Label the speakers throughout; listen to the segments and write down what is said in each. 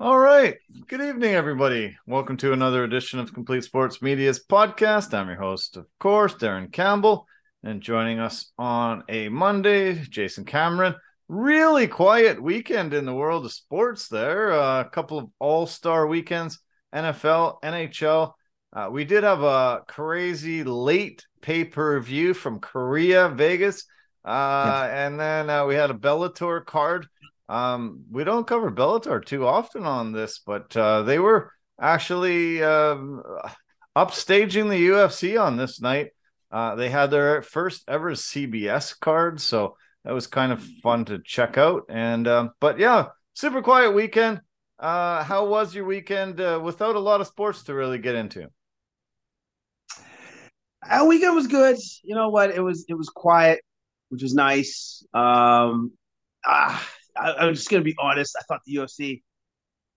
Speaker 1: All right. Good evening, everybody. Welcome to another edition of Complete Sports Media's podcast. I'm your host, of course, Darren Campbell, and joining us on a Monday, Jason Cameron. Really quiet weekend in the world of sports there. Uh, a couple of all star weekends, NFL, NHL. Uh, we did have a crazy late pay per view from Korea, Vegas. Uh, and then uh, we had a Bellator card um, we don't cover Bellator too often on this, but uh, they were actually um, upstaging the UFC on this night. Uh, they had their first ever CBS card, so that was kind of fun to check out. And um, but yeah, super quiet weekend. Uh, how was your weekend uh, without a lot of sports to really get into?
Speaker 2: Our weekend was good. You know what? It was it was quiet, which was nice. Um, ah, I, am just gonna be honest. I thought the UFC,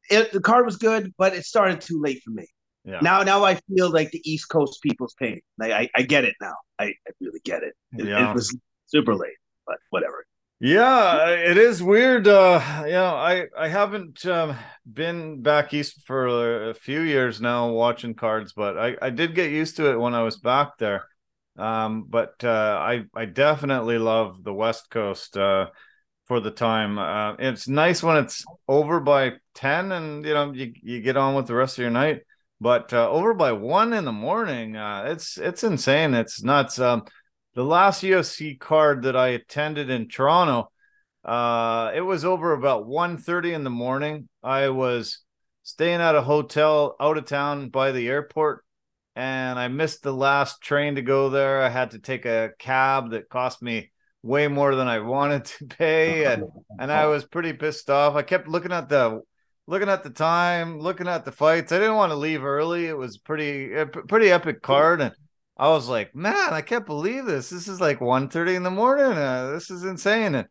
Speaker 2: it, the card was good, but it started too late for me. Yeah. Now, now I feel like the East Coast people's pain. Like I, I get it now. I, I really get it. It, yeah. it was super late, but whatever.
Speaker 1: Yeah, it is weird. Uh, you know, I I haven't um, been back east for a few years now watching cards, but I I did get used to it when I was back there. Um, but uh, I I definitely love the West Coast. Uh, for the time. Uh, it's nice when it's over by 10 and you know you, you get on with the rest of your night. But uh, over by one in the morning, uh, it's it's insane. It's nuts. Um, the last UFC card that I attended in Toronto, uh, it was over about 1.30 in the morning. I was staying at a hotel out of town by the airport and I missed the last train to go there. I had to take a cab that cost me way more than I wanted to pay, and and I was pretty pissed off. I kept looking at the looking at the time, looking at the fights. I didn't want to leave early. It was pretty pretty epic card, and I was like, man, I can't believe this. This is like 1.30 in the morning. Uh, this is insane. And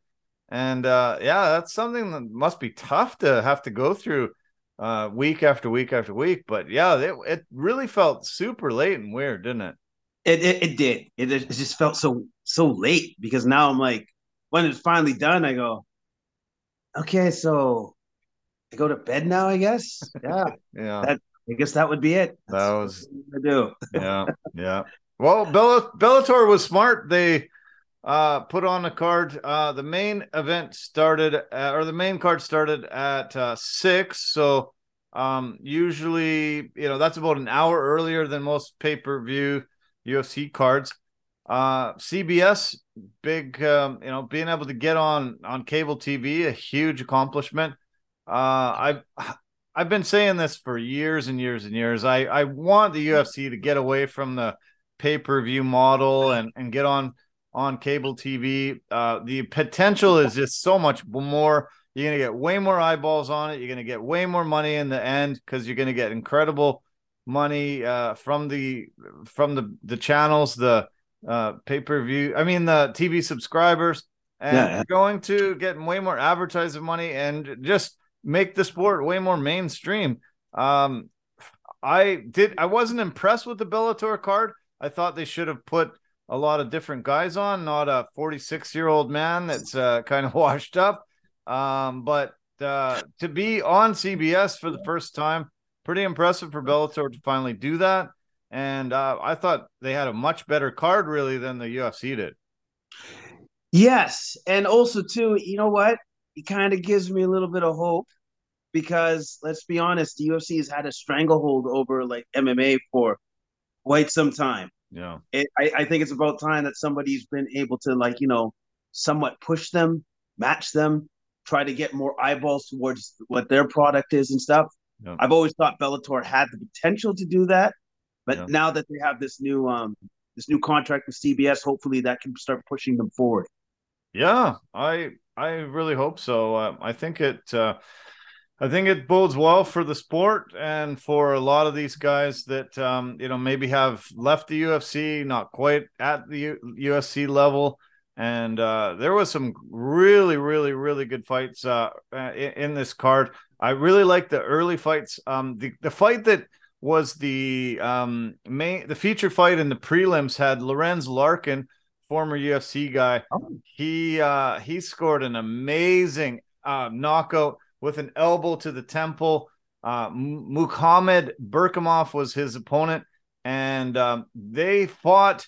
Speaker 1: and uh, yeah, that's something that must be tough to have to go through uh, week after week after week. But yeah, it, it really felt super late and weird, didn't it?
Speaker 2: It, it, it did. It, it just felt so so late because now I'm like, when it's finally done, I go, okay, so I go to bed now. I guess. Yeah.
Speaker 1: yeah.
Speaker 2: That, I guess that would be it.
Speaker 1: That's that was
Speaker 2: I do.
Speaker 1: yeah. Yeah. Well, Bell- Bellator was smart. They uh put on a card uh the main event started uh, or the main card started at uh six so um usually you know that's about an hour earlier than most pay-per-view UFC cards. Uh, CBS, big, um, you know, being able to get on on cable TV, a huge accomplishment. Uh, I've I've been saying this for years and years and years. I I want the UFC to get away from the pay per view model and and get on on cable TV. Uh, the potential is just so much more. You're gonna get way more eyeballs on it. You're gonna get way more money in the end because you're gonna get incredible money uh, from the from the the channels, the uh, pay per view. I mean the TV subscribers, and yeah, yeah. going to get way more advertising money and just make the sport way more mainstream. Um, I did. I wasn't impressed with the Bellator card. I thought they should have put a lot of different guys on, not a 46 year old man that's uh, kind of washed up. Um, but uh, to be on CBS for the first time pretty impressive for Bellator to finally do that. And uh, I thought they had a much better card, really, than the UFC did.
Speaker 2: Yes, and also too, you know what? It kind of gives me a little bit of hope because let's be honest, the UFC has had a stranglehold over like MMA for quite some time.
Speaker 1: Yeah,
Speaker 2: it, I, I think it's about time that somebody's been able to like you know somewhat push them, match them, try to get more eyeballs towards what their product is and stuff. Yeah. I've always thought Bellator had the potential to do that, but yeah. now that they have this new um this new contract with CBS, hopefully that can start pushing them forward.
Speaker 1: Yeah, I I really hope so. Uh, I think it uh, I think it bodes well for the sport and for a lot of these guys that um, you know maybe have left the UFC, not quite at the U- UFC level. And uh, there was some really, really, really good fights uh, in, in this card. I really like the early fights. Um, the the fight that was the um main the feature fight in the prelims had Lorenz Larkin, former UFC guy. Oh. He uh he scored an amazing uh knockout with an elbow to the temple. Uh, Muhammad Berkhamov was his opponent, and um, they fought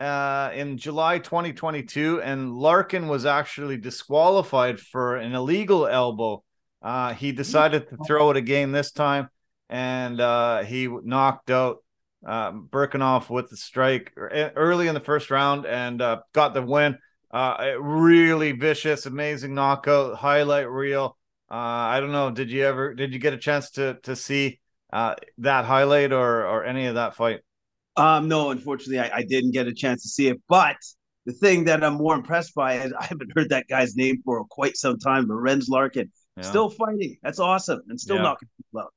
Speaker 1: uh, in July 2022, and Larkin was actually disqualified for an illegal elbow. Uh, he decided to throw it again this time, and uh, he knocked out uh, Berkhamov with the strike early in the first round and uh, got the win. Uh, really vicious, amazing knockout, highlight reel. Uh, I don't know. Did you ever? Did you get a chance to to see uh, that highlight or or any of that fight?
Speaker 2: Um, no, unfortunately, I, I didn't get a chance to see it. But the thing that I'm more impressed by is I haven't heard that guy's name for quite some time. Lorenz Larkin yeah. still fighting. That's awesome, and still yeah. knocking people out.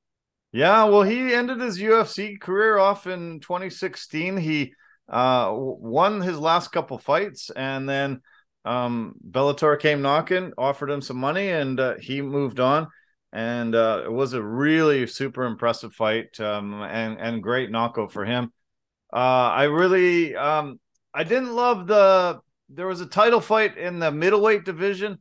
Speaker 1: Yeah, well, he ended his UFC career off in 2016. He uh, won his last couple fights, and then um, Bellator came knocking, offered him some money, and uh, he moved on. And uh, it was a really super impressive fight, um, and and great knockout for him. Uh, I really, um, I didn't love the. There was a title fight in the middleweight division.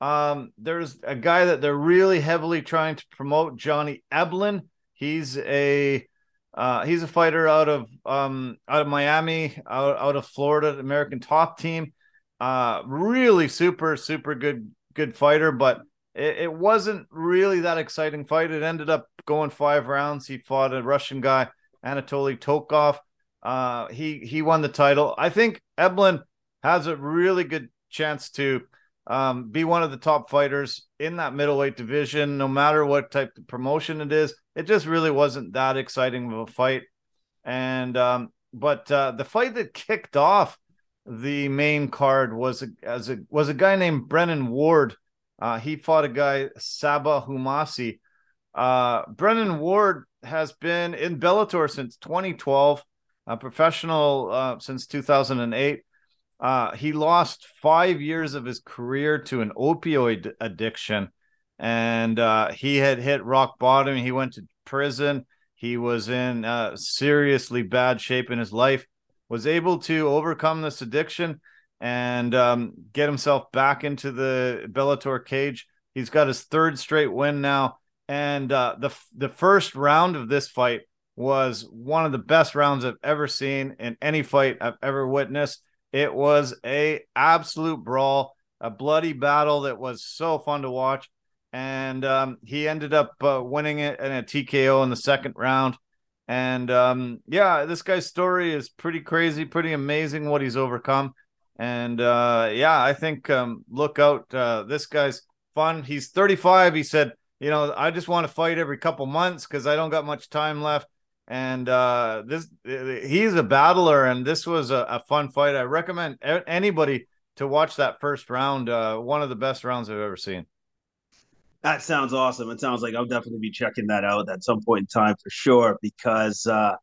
Speaker 1: Um, there's a guy that they're really heavily trying to promote, Johnny Eblin. He's a uh, he's a fighter out of um, out of Miami, out, out of Florida, American top team. Uh, really super super good good fighter, but it, it wasn't really that exciting fight. It ended up going five rounds. He fought a Russian guy, Anatoly Tokov. Uh, he he won the title. I think Eblin has a really good chance to um, be one of the top fighters in that middleweight division, no matter what type of promotion it is. It just really wasn't that exciting of a fight. And um, but uh, the fight that kicked off the main card was a, as a was a guy named Brennan Ward. Uh, he fought a guy Sabah Homasi. Uh, Brennan Ward has been in Bellator since 2012, a professional uh, since 2008. Uh, he lost five years of his career to an opioid addiction, and uh, he had hit rock bottom. He went to prison. He was in uh, seriously bad shape in his life. Was able to overcome this addiction and um, get himself back into the Bellator cage. He's got his third straight win now, and uh, the the first round of this fight was one of the best rounds I've ever seen in any fight I've ever witnessed. It was a absolute brawl, a bloody battle that was so fun to watch. And um, he ended up uh, winning it in a TKO in the second round. And um, yeah, this guy's story is pretty crazy, pretty amazing what he's overcome. And uh, yeah, I think um, look out. Uh, this guy's fun. He's 35. He said, you know, I just want to fight every couple months because I don't got much time left and uh, this he's a battler, and this was a, a, fun fight. I recommend anybody to watch that first round. Uh, one of the best rounds I've ever seen.
Speaker 2: That sounds awesome. It sounds like I'll definitely be checking that out at some point in time for sure. Because uh,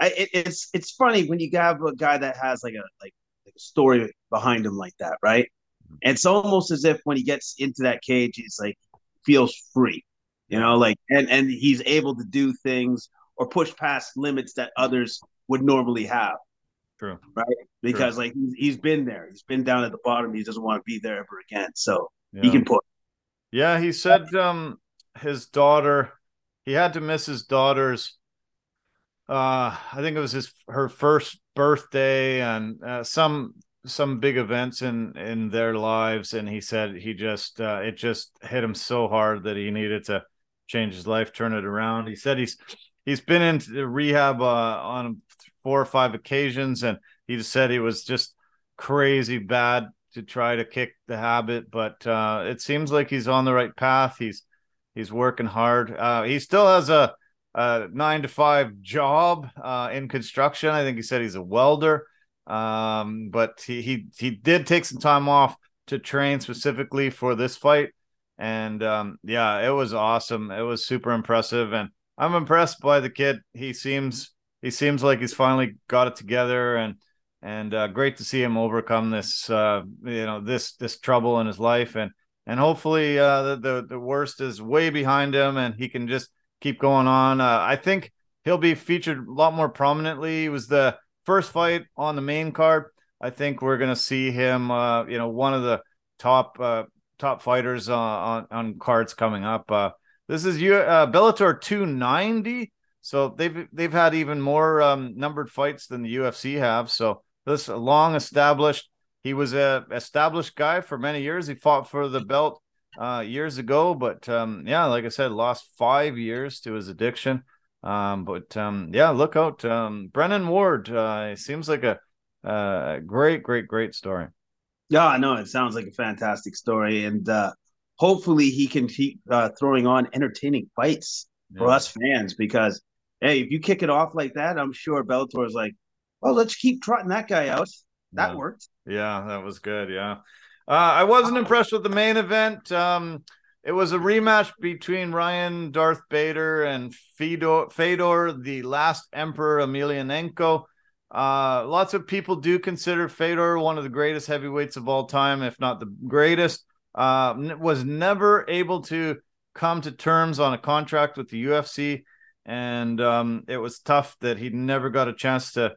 Speaker 2: I, it, it's it's funny when you have a guy that has like a like, like a story behind him like that, right? And it's almost as if when he gets into that cage, he's like feels free, you know, like and and he's able to do things or push past limits that others would normally have.
Speaker 1: True.
Speaker 2: Right? Because True. like he's, he's been there. He's been down at the bottom. He doesn't want to be there ever again. So yeah. he can push.
Speaker 1: Yeah, he said um his daughter he had to miss his daughter's uh I think it was his her first birthday and uh, some some big events in in their lives and he said he just uh, it just hit him so hard that he needed to change his life turn it around he said he's he's been in rehab uh, on four or five occasions, and he just said he was just crazy bad to try to kick the habit. But uh, it seems like he's on the right path. He's he's working hard. Uh, he still has a, a, nine to five job uh, in construction. I think he said he's a welder. Um, but he, he he did take some time off to train specifically for this fight. And um, yeah, it was awesome. It was super impressive. And I'm impressed by the kid. He seems he seems like he's finally got it together, and and uh, great to see him overcome this uh, you know this this trouble in his life, and and hopefully uh, the, the the worst is way behind him, and he can just keep going on. Uh, I think he'll be featured a lot more prominently. He was the first fight on the main card. I think we're gonna see him, uh, you know, one of the top uh, top fighters on on cards coming up. Uh, this is you uh, Bellator 290. So they've they've had even more um, numbered fights than the UFC have. So this long established. He was a established guy for many years. He fought for the belt uh, years ago, but um, yeah, like I said, lost five years to his addiction. Um, but um, yeah, look out, um, Brennan Ward. Uh, seems like a, a great, great, great story.
Speaker 2: Yeah, I know it sounds like a fantastic story, and uh, hopefully he can keep uh, throwing on entertaining fights yeah. for us fans. Because hey, if you kick it off like that, I'm sure Bellator is like, well, let's keep trotting that guy out. That
Speaker 1: yeah.
Speaker 2: worked.
Speaker 1: Yeah, that was good. Yeah. Uh, I wasn't impressed with the main event. Um, it was a rematch between Ryan Darth Bader and Fedor, Fedor the last Emperor Emelianenko. Uh, lots of people do consider Fedor one of the greatest heavyweights of all time, if not the greatest. Uh, was never able to come to terms on a contract with the UFC, and um, it was tough that he never got a chance to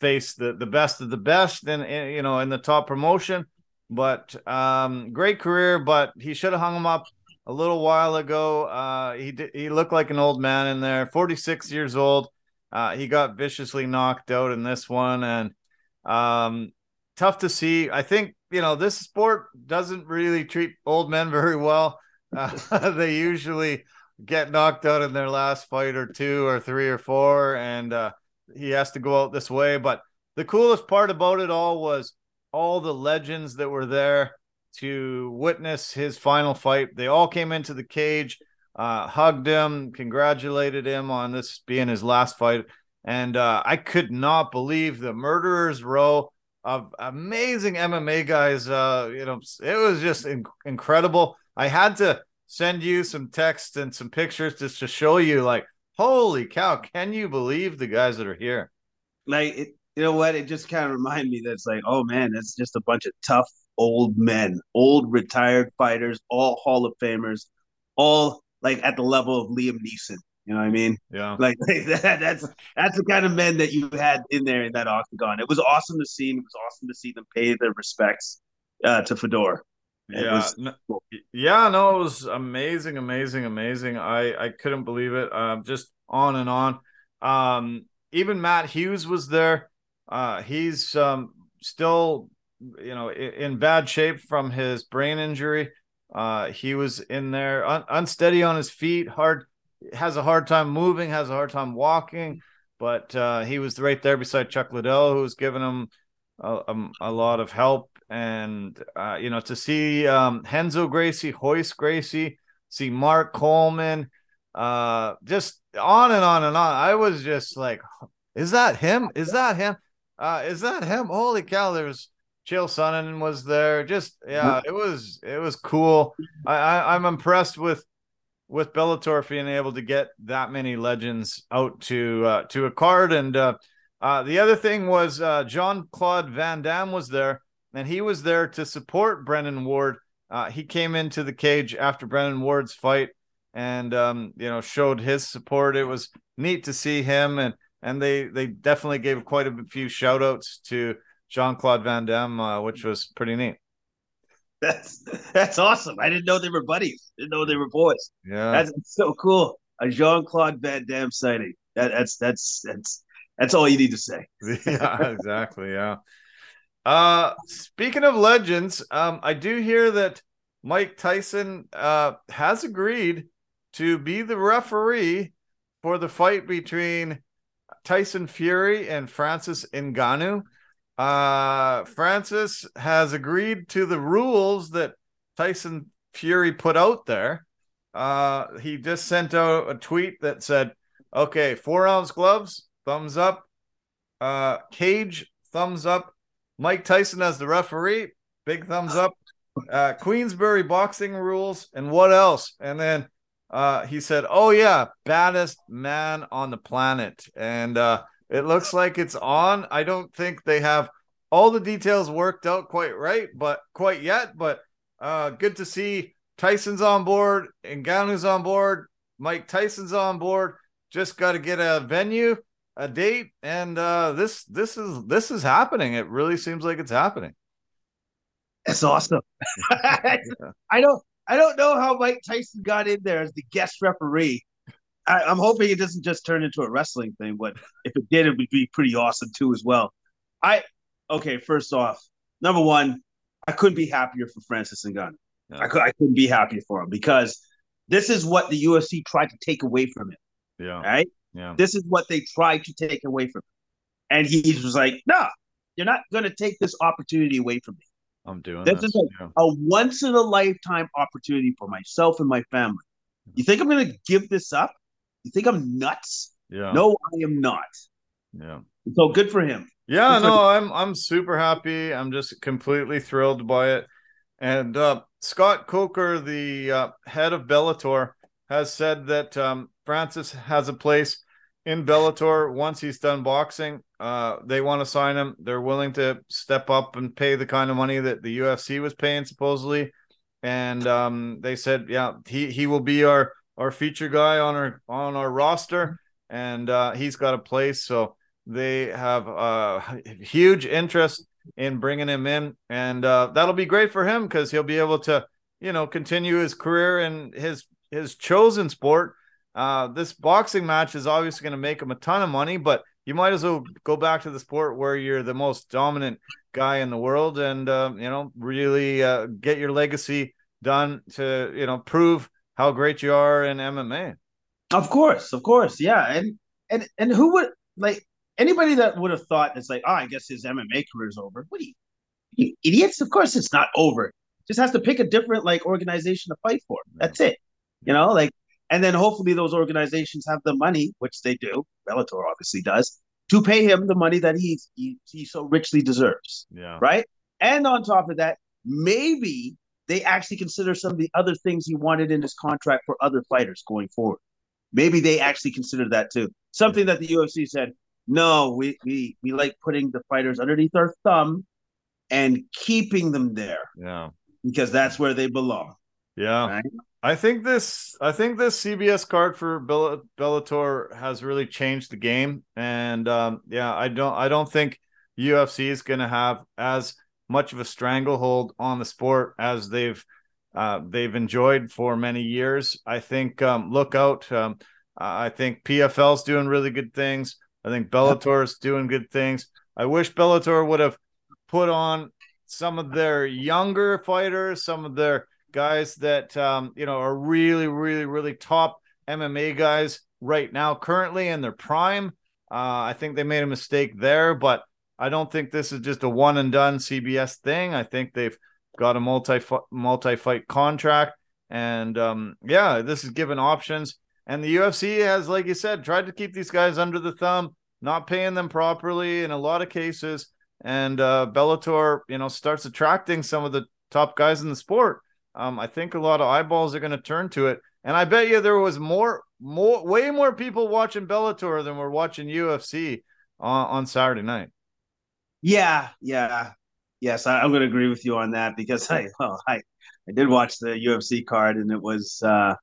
Speaker 1: face the the best of the best, and you know, in the top promotion. But um, great career, but he should have hung him up a little while ago. Uh, he did, he looked like an old man in there, 46 years old. Uh, he got viciously knocked out in this one, and um, tough to see. I think you know this sport doesn't really treat old men very well. Uh, they usually get knocked out in their last fight or two or three or four, and uh, he has to go out this way. But the coolest part about it all was all the legends that were there to witness his final fight. They all came into the cage, uh, hugged him, congratulated him on this being his last fight. And uh, I could not believe the murderers row of amazing MMA guys. Uh, you know, it was just in- incredible. I had to send you some text and some pictures just to show you, like, holy cow, can you believe the guys that are here?
Speaker 2: Like, it, you know what? It just kind of reminded me that it's like, oh man, that's just a bunch of tough old men, old retired fighters, all Hall of Famers, all like at the level of Liam Neeson. You know what I mean?
Speaker 1: Yeah.
Speaker 2: Like, like that, that's that's the kind of men that you had in there in that octagon. It was awesome to see. It was awesome to see them pay their respects uh, to Fedor.
Speaker 1: It yeah, no, cool. yeah, no, it was amazing, amazing, amazing. I I couldn't believe it. Um, just on and on. Um, even Matt Hughes was there. Uh, he's um, still, you know, in, in, bad shape from his brain injury. Uh, he was in there un- unsteady on his feet, hard, has a hard time moving, has a hard time walking, but uh, he was right there beside Chuck Liddell, who was giving him a, a, a lot of help. And, uh, you know, to see um, Renzo Gracie, Royce Gracie, see Mark Coleman, uh, just on and on and on. I was just like, is that him? Is that him? Uh, is that him? Holy cow! There's Chael Sonnen was there. Just yeah, it was it was cool. I, I I'm impressed with with Bellator being able to get that many legends out to uh, to a card. And uh, uh, the other thing was uh, Jean Claude Van Damme was there, and he was there to support Brennan Ward. Uh, he came into the cage after Brennan Ward's fight, and um, you know showed his support. It was neat to see him and and they they definitely gave quite a few shout outs to Jean Claude Van Damme, uh, which was pretty neat.
Speaker 2: That's that's awesome. I didn't know they were buddies. Didn't know they were boys.
Speaker 1: Yeah,
Speaker 2: that's so cool. A Jean Claude Van Damme sighting. That, that's that's that's that's all you need to say.
Speaker 1: yeah, exactly. Yeah. Uh, speaking of legends, um, I do hear that Mike Tyson uh has agreed to be the referee for the fight between Tyson Fury and Francis Ngannou. Uh, Francis has agreed to the rules that Tyson Fury put out there. Uh, he just sent out a tweet that said, okay, four ounce gloves, thumbs up. Uh, cage, thumbs up. Mike Tyson as the referee, big thumbs up. Uh, Queensberry boxing rules, and what else? And then uh, he said, "Oh yeah, baddest man on the planet," and uh, it looks like it's on. I don't think they have all the details worked out quite right, but quite yet. But uh, good to see Tyson's on board, and Ngannou's on board, Mike Tyson's on board. Just got to get a venue, a date, and uh, this this is this is happening. It really seems like it's happening.
Speaker 2: That's awesome. I don't I don't know how Mike Tyson got in there as the guest referee. I, am hoping it doesn't just turn into a wrestling thing, but if it did, it would be pretty awesome too as well. I okay, first off, number one, I couldn't be happier for Francis Ngannou. No. I, could, I couldn't be happier for him because this is what the UFC tried to take away from him.
Speaker 1: Yeah.
Speaker 2: Right?
Speaker 1: Yeah.
Speaker 2: This is what they tried to take away from him. And he was like, nah, you're not going to take this opportunity away from me.
Speaker 1: I'm doing
Speaker 2: this. This is a, yeah. a once in a lifetime opportunity for myself and my family. You think I'm going to give this up? You think I'm nuts?
Speaker 1: Yeah.
Speaker 2: No, I am not.
Speaker 1: Yeah.
Speaker 2: So good for him.
Speaker 1: Yeah, no, I'm I'm super happy. I'm just completely thrilled by it. And uh, Scott Coker, the uh, head of Bellator, has said that um, Francis has a place in Bellator once he's done boxing. Uh, they want to sign him. They're willing to step up and pay the kind of money that the UFC was paying supposedly. And um, they said, yeah, he he will be our our feature guy on our on our roster, and uh, he's got a place. So they have a huge interest in bringing him in, and uh, that'll be great for him because he'll be able to, you know, continue his career in his his chosen sport. Uh, this boxing match is obviously going to make him a ton of money, but you might as well go back to the sport where you're the most dominant guy in the world, and uh, you know, really uh, get your legacy done to you know prove how great you are in MMA.
Speaker 2: Of course, of course, yeah, and and and who would like anybody that would have thought it's like, oh, I guess his MMA career is over. What are you, you idiots? Of course, it's not over. Just has to pick a different like organization to fight for. That's it. You know, like, and then hopefully those organizations have the money, which they do. Bellator obviously does, to pay him the money that he he, he so richly deserves.
Speaker 1: Yeah.
Speaker 2: Right. And on top of that, maybe they actually consider some of the other things he wanted in his contract for other fighters going forward. Maybe they actually consider that too. Something that the UFC said, no, we we we like putting the fighters underneath our thumb and keeping them there.
Speaker 1: Yeah.
Speaker 2: Because that's where they belong.
Speaker 1: Yeah. Right? I think this I think this CBS card for Bellator has really changed the game and um, yeah, I don't I don't think UFC is going to have as much of a stranglehold on the sport as they've uh, they've enjoyed for many years. I think um, look out. Um, I think PFL's doing really good things. I think Bellator's doing good things. I wish Bellator would have put on some of their younger fighters, some of their guys that um, you know are really, really, really top MMA guys right now, currently in their prime. Uh, I think they made a mistake there, but I don't think this is just a one and done CBS thing. I think they've got a multi multi fight contract, and um, yeah, this is given options. And the UFC has, like you said, tried to keep these guys under the thumb, not paying them properly in a lot of cases. And uh, Bellator, you know, starts attracting some of the top guys in the sport. Um, I think a lot of eyeballs are going to turn to it. And I bet you there was more, more, way more people watching Bellator than were watching UFC on, on Saturday night.
Speaker 2: Yeah, yeah, yes, I, am going to agree with you on that because I, well, I, I did watch the UFC card and it was, uh,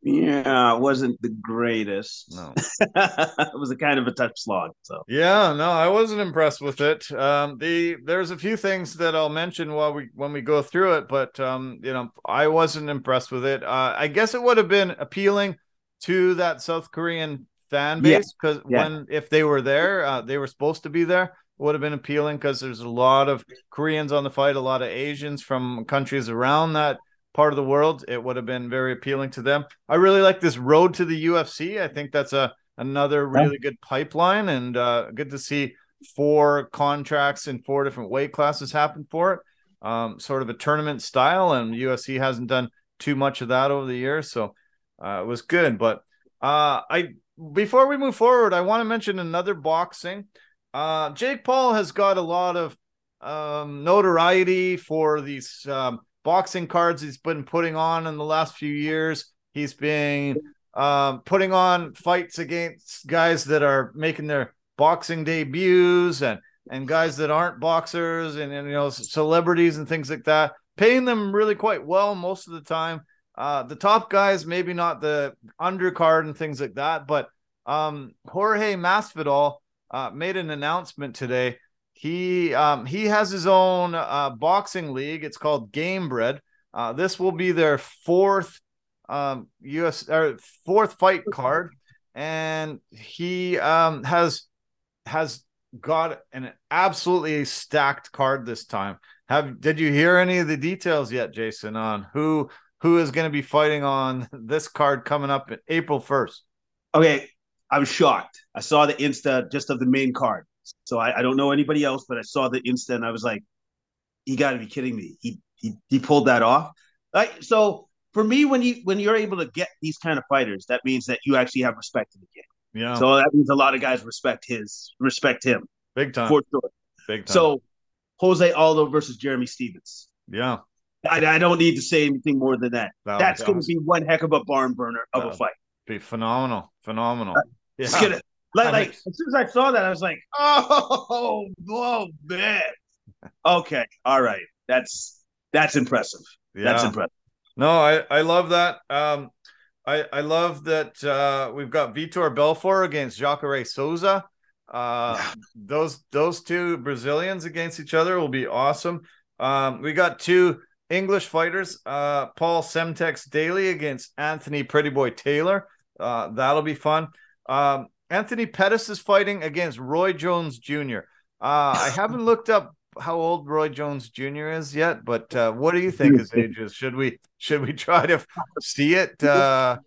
Speaker 2: yeah, it wasn't the greatest.
Speaker 1: No,
Speaker 2: it was a kind of a tough slog. So
Speaker 1: yeah, no, I wasn't impressed with it. Um, the there's a few things that I'll mention while we when we go through it, but um, you know, I wasn't impressed with it. Uh, I guess it would have been appealing to that South Korean fan base because yeah. yeah. when if they were there, uh, they were supposed to be there would have been appealing because there's a lot of Koreans on the fight, a lot of Asians from countries around that part of the world. It would have been very appealing to them. I really like this road to the UFC. I think that's a another really good pipeline and uh, good to see four contracts in four different weight classes happen for it. Um, sort of a tournament style, and UFC hasn't done too much of that over the years, so uh, it was good. But uh, I before we move forward, I want to mention another boxing. Uh, Jake Paul has got a lot of um, notoriety for these um, boxing cards he's been putting on in the last few years. He's been um, putting on fights against guys that are making their boxing debuts and and guys that aren't boxers and, and you know celebrities and things like that, paying them really quite well most of the time. Uh, the top guys, maybe not the undercard and things like that, but um, Jorge Masvidal uh, made an announcement today he um, he has his own uh, boxing league. It's called Gamebred. Uh, this will be their fourth um, US or fourth fight card, and he um, has has got an absolutely stacked card this time. Have did you hear any of the details yet, Jason, on who who is going to be fighting on this card coming up April first?
Speaker 2: Okay, I was shocked. I saw the Insta just of the main card. So I, I don't know anybody else, but I saw the Insta and I was like, "You got to be kidding me!" He he he pulled that off. Like so, for me, when you when you're able to get these kind of fighters, that means that you actually have respect in the game.
Speaker 1: Yeah.
Speaker 2: So that means a lot of guys respect his respect him
Speaker 1: big time
Speaker 2: for sure.
Speaker 1: Big time.
Speaker 2: So Jose Aldo versus Jeremy Stephens.
Speaker 1: yeah,
Speaker 2: I, I don't need to say anything more than that.
Speaker 1: That
Speaker 2: That's going to be one heck of a barn burner of a fight.
Speaker 1: be phenomenal, phenomenal. Uh, Yeah.
Speaker 2: It's gonna like, like as soon as I saw that, I was like, oh, oh man. Okay, all right. That's that's impressive. That's impressive.
Speaker 1: No, I I love that. Um, I I love that uh, we've got Vitor Belfort against Jacare Souza. Uh, those those two Brazilians against each other will be awesome. Um, we got two English fighters, uh, Paul Semtex Daley against Anthony Pretty Boy Taylor. Uh, that'll be fun. Um, Anthony Pettis is fighting against Roy Jones Jr. Uh, I haven't looked up how old Roy Jones Jr. is yet, but uh, what do you think his age is? Should we should we try to see it? Uh,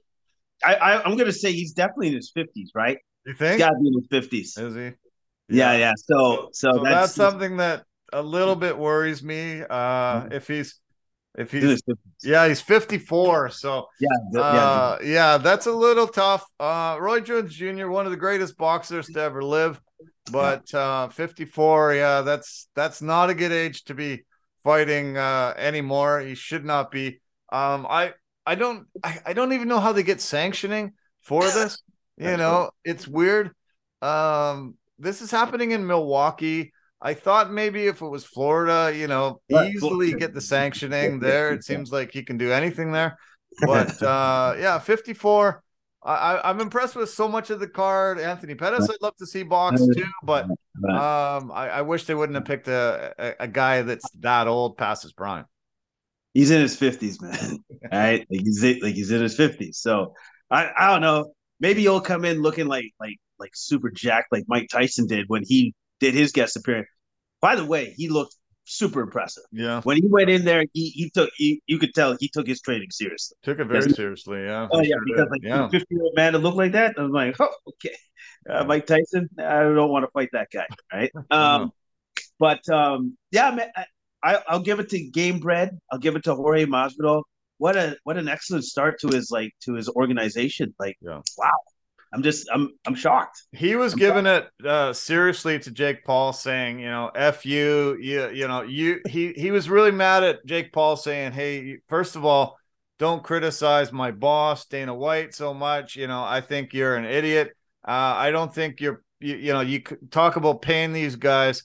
Speaker 2: I, I I'm gonna say he's definitely in his fifties, right?
Speaker 1: you
Speaker 2: He's
Speaker 1: think?
Speaker 2: got to be in his fifties.
Speaker 1: Is he?
Speaker 2: Yeah, yeah. So, so,
Speaker 1: So that's,
Speaker 2: that's,
Speaker 1: something that a little bit worries me. Uh, if he's if
Speaker 2: he's
Speaker 1: yeah, he's 54. So
Speaker 2: yeah, th- yeah.
Speaker 1: uh, yeah, that's a little tough. Uh, Roy Jones Jr., one of the greatest boxers to ever live, but uh, 54, yeah, that's that's not a good age to be fighting uh, anymore. He should not be. Um, I I don't I, I don't even know how they get sanctioning for this. You know, it's weird. Um, this is happening in Milwaukee. I thought maybe if it was Florida, you know, easily get the sanctioning there. It seems like he can do anything there. But uh yeah, 54. I, I- I'm impressed with so much of the card. Anthony Pettis, I'd love to see box too, but um I, I wish they wouldn't have picked a, a, a guy that's that old past his prime.
Speaker 2: he's in his fifties, man. All right, like he's in- like he's in his fifties. So I I don't know. Maybe he'll come in looking like like like super jacked, like Mike Tyson did when he did his guest appearance. By the way, he looked super impressive
Speaker 1: Yeah.
Speaker 2: when he went in there. He he took he, you could tell he took his training seriously.
Speaker 1: Took it very seriously. Yeah.
Speaker 2: Oh yeah,
Speaker 1: sure
Speaker 2: because like
Speaker 1: yeah.
Speaker 2: fifty year old man to look like that, I'm like, oh okay, uh, Mike Tyson. I don't want to fight that guy, right? Um, but um, yeah, man, I, I I'll give it to Gamebred. I'll give it to Jorge Masvidal. What a what an excellent start to his like to his organization. Like,
Speaker 1: Yeah.
Speaker 2: wow. I'm just I'm I'm shocked.
Speaker 1: he was giving it uh, seriously to Jake Paul, saying, you know, "F you," you, you know, you. He he was really mad at Jake Paul, saying, "Hey, first of all, don't criticize my boss Dana White so much. You know, I think you're an idiot. Uh, I don't think you're, you, you know, you talk about paying these guys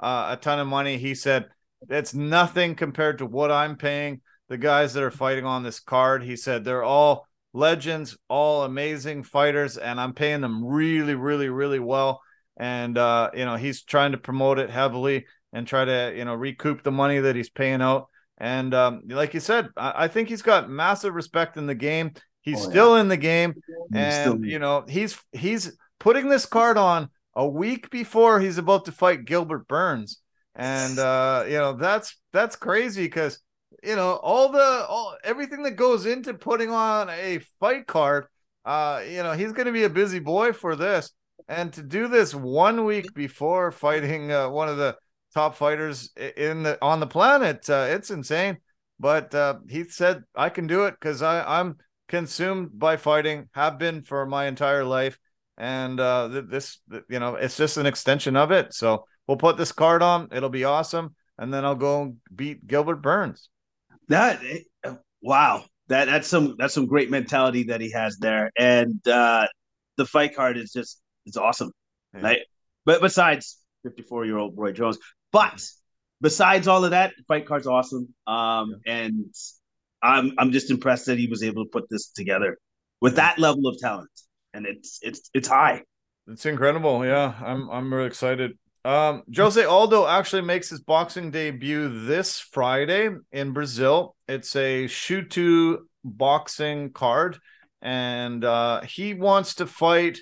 Speaker 1: uh, a ton of money. He said it's nothing compared to what I'm paying the guys that are fighting on this card. He said they're all." Legends, all amazing fighters, and I'm paying them really, really, really well. And uh, you know, he's trying to promote it heavily and try to, you know, recoup the money that he's paying out. And um, like you said, I, I think he's got massive respect in the game. He's
Speaker 2: Oh, yeah.
Speaker 1: still in the game,
Speaker 2: He's
Speaker 1: and you know, he's he's putting this card on a week before he's about to fight Gilbert Burns. And uh, you know, that's that's crazy because you know all the all everything that goes into putting on a fight card uh you know he's going to be a busy boy for this. And to do this one week before fighting uh, one of the top fighters in the on the planet uh, it's insane. But uh he said i can do it because i i'm consumed by fighting have been for my entire life. And uh th- this th- you know it's just an extension of it. So we'll put this card on. It'll be awesome. And then i'll go beat gilbert burns
Speaker 2: That wow. That that's some that's some great mentality that he has there. And uh the fight card is just it's awesome.
Speaker 1: Yeah.
Speaker 2: Right? But besides 54 year old Roy Jones, but besides all of that, fight card's awesome. Um and I'm I'm just impressed that he was able to put this together with that level of talent. And it's it's it's high.
Speaker 1: It's incredible. Yeah, I'm I'm really excited Um, Jose Aldo actually makes his boxing debut this Friday in Brazil. It's a Shooto boxing card, and uh, he wants to fight.